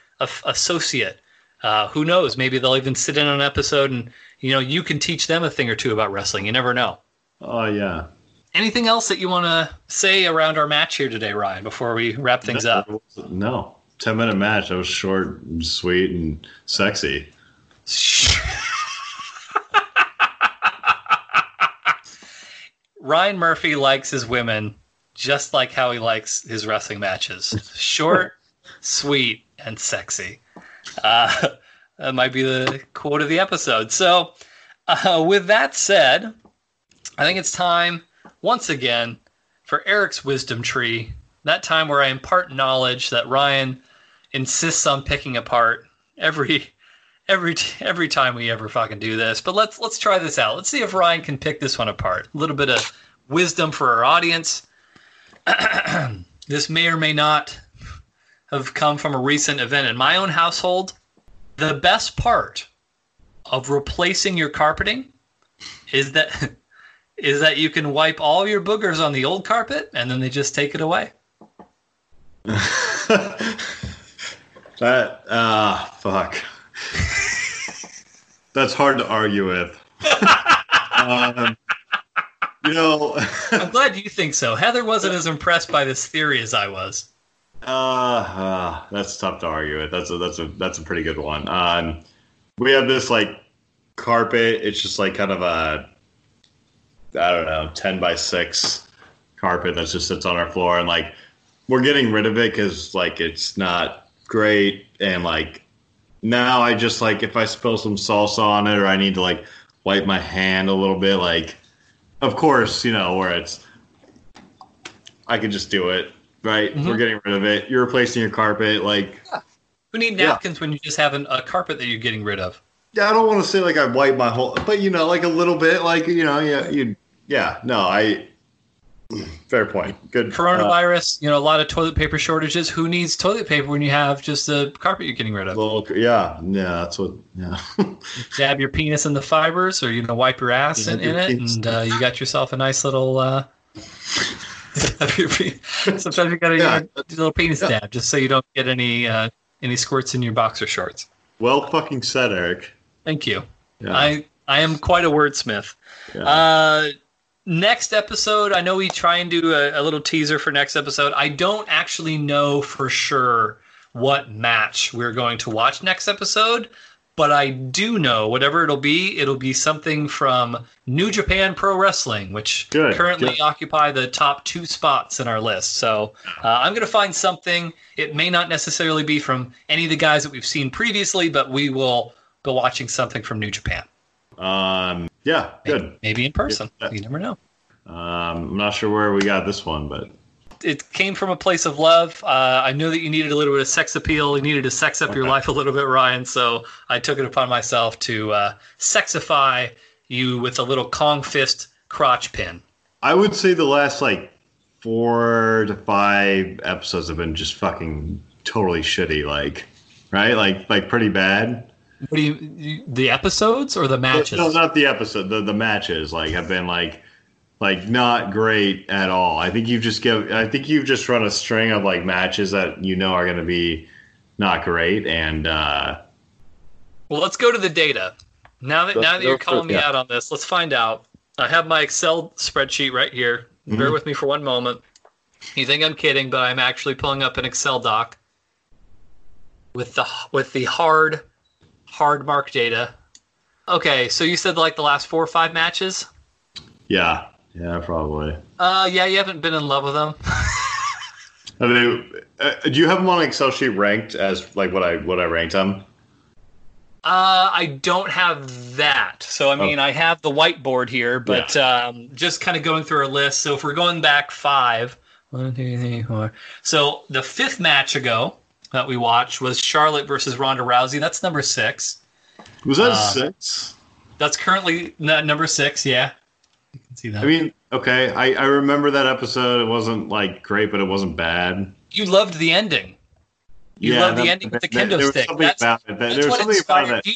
B: associate. Uh, who knows? Maybe they'll even sit in on an episode, and you know, you can teach them a thing or two about wrestling. You never know.
C: Oh yeah.
B: Anything else that you want to say around our match here today, Ryan? Before we wrap things up.
C: No. Ten minute match. That was short, and sweet, and sexy.
B: Ryan Murphy likes his women just like how he likes his wrestling matches short, sweet, and sexy. Uh, that might be the quote of the episode. So, uh, with that said, I think it's time once again for Eric's wisdom tree. That time where I impart knowledge that Ryan insists on picking apart every every every time we ever fucking do this. But let's let's try this out. Let's see if Ryan can pick this one apart. A little bit of wisdom for our audience. this may or may not have come from a recent event in my own household. The best part of replacing your carpeting is that is that you can wipe all your boogers on the old carpet and then they just take it away.
C: That ah fuck. That's hard to argue with. um, you know,
B: I'm glad you think so. Heather wasn't as impressed by this theory as I was.
C: uh, uh, that's tough to argue with. That's a that's a that's a pretty good one. Um, we have this like carpet. It's just like kind of a I don't know, ten by six carpet that just sits on our floor, and like we're getting rid of it because like it's not great, and like now I just like if I spill some salsa on it or I need to like wipe my hand a little bit, like of course you know where it's I could just do it. Right,
B: Mhm.
C: we're getting rid of it. You're replacing your carpet, like
B: Who need
C: Yeah.
B: napkins when you just have an, a carpet that you're getting rid of?
C: Yeah, I don't want to say like I wipe my whole, but you know, like a little bit, like you know, yeah, you, yeah, no, I. Fair point. Good. uh,
B: Coronavirus, you know, a lot of toilet paper shortages. Who needs toilet paper when you have just the carpet you're getting rid
C: uh,
B: of?
C: little, yeah, yeah, that's what. Yeah.
B: Dab your penis in the fibers, or you know, wipe your ass in, in
C: your
B: it,
C: penis.
B: and uh, you got yourself a nice little. Uh, dab your pe- Sometimes you got to
C: Yeah.
B: do a little penis
C: Yeah.
B: dab, just so you don't get any uh, any squirts in your boxer shorts.
C: well, fucking said, Eric.
B: Thank you.
C: Yeah.
B: I I am quite a wordsmith.
C: yeah.
B: Uh, next episode, I know we try and do a, a little teaser for next episode. I don't actually know for sure what match we're going to watch next episode, but I do know whatever it'll be, it'll be something from New Japan Pro Wrestling, which
C: Good,
B: currently
C: good.
B: occupy the top two spots in our list. So uh, I'm going to find something. It may not necessarily be from any of the guys that we've seen previously, but we will be watching something from New Japan.
C: um. Yeah.
B: Maybe,
C: Good.
B: maybe in person.
C: Yeah.
B: You never know.
C: Um. I'm not sure where we got this one, but
B: it came from a place of love. Uh, I knew that you needed a little bit of sex appeal. You needed to sex up your life a little bit, Ryan. So I took it upon myself to uh, sexify you with a little Kong fist crotch pin.
C: I would say the last like four to five episodes have been just fucking totally shitty. Like, right? Like, like pretty bad.
B: What do you, you the episodes or the matches?
C: No, not the episode. The the matches like have been like like not great at all. I think you've just give. I think you've just run a string of like matches that you know are going to be not great. And uh,
B: Well, let's go to the data. Now that now that you're calling me
C: yeah.
B: out on this, let's find out. I have my Excel spreadsheet right here. Bear
C: Mhm.
B: with me for one moment. You think I'm kidding, but I'm actually pulling up an Excel doc with the with the hard hard mark data. Okay, so you said like the last four or five matches.
C: yeah, yeah, probably.
B: Uh, yeah, you haven't been in love with them.
C: I mean, uh, do you have them on an Excel sheet ranked as like what I what I ranked them?
B: Uh, I don't have that. So, I mean, I have the whiteboard here, but um, just kind of going through our list. So, if we're going back five, one, two, three, four. So, the fifth match ago that we watched was Charlotte versus Ronda Rousey. That's number six.
C: Was that
B: Uh,
C: six?
B: That's currently n- number six. Yeah. You can see that.
C: I mean, okay, I, I remember that episode. It wasn't like great, but it wasn't bad.
B: you loved the ending. You loved the ending with the
C: that-
B: kendo
C: was
B: stick. That's,
C: that-
B: that's
C: was
B: what inspired you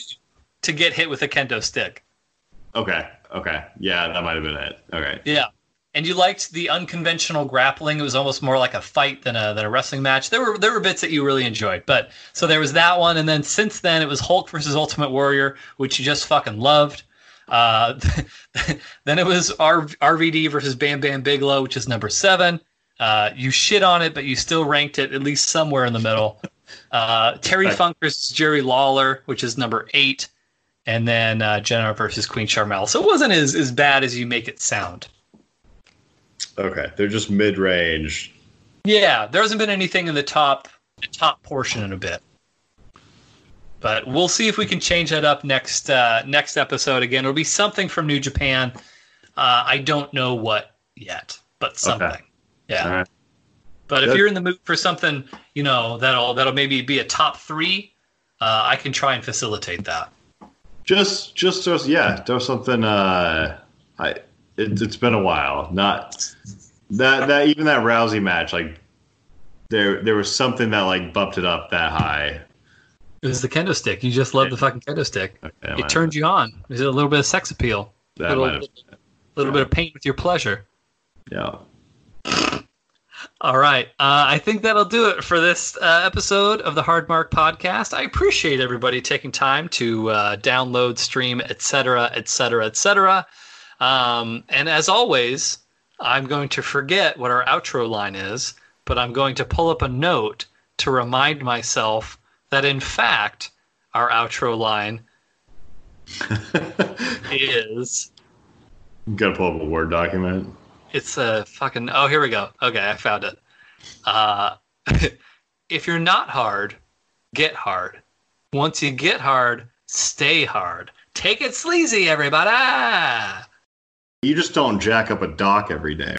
B: to get hit with a kendo stick.
C: Okay, okay, yeah, that might have been it. Okay,
B: Yeah. And you liked the unconventional grappling. It was almost more like a fight than a than a wrestling match. There were there were bits that you really enjoyed, but so there was that one, and then since then it was Hulk versus Ultimate Warrior, which you just fucking loved. Uh, then it was R- RVD versus Bam Bam Bigelow, which is number seven. Uh, you shit on it, but you still ranked it at least somewhere in the middle. Uh, Terry Funk versus Jerry Lawler, which is number eight, and then uh, Jenna versus Queen Sharmell. So it wasn't as, as bad as you make it sound.
C: Okay, they're just mid range.
B: Yeah, there hasn't been anything in the top the top portion in a bit. But we'll see if we can change that up next uh, next episode. Again, it'll be something from New Japan. Uh, I don't know what yet, but something.
C: Okay.
B: Yeah.
C: Right.
B: But if you're in the mood for something, you know that'll that'll maybe be a top three, uh, I can try and facilitate that.
C: Just, just, just yeah, there was something. Uh, I it, it's been a while. Not that that even that Rousey match, like there there was something that like bumped it up that high.
B: It was the kendo stick. You just love the fucking kendo stick.
C: Okay,
B: It turned you on. Is it a little bit of sex appeal.
C: that
B: little,
C: have,
B: little bit of pain with your pleasure.
C: yeah.
B: All right. Uh, I think that'll do it for this uh, episode of the Hard Mark podcast. I appreciate everybody taking time to uh, download, stream, etc., etc., etc. Um, and as always, I'm going to forget what our outro line is, but I'm going to pull up a note to remind myself that, in fact, our outro line is.
C: Gotta pull up a Word document.
B: It's a fucking. Oh, here we go. Okay, I found it. Uh, if you're not hard, get hard. Once you get hard, stay hard. Take it sleazy, everybody.
C: You just don't jack up a dock every day.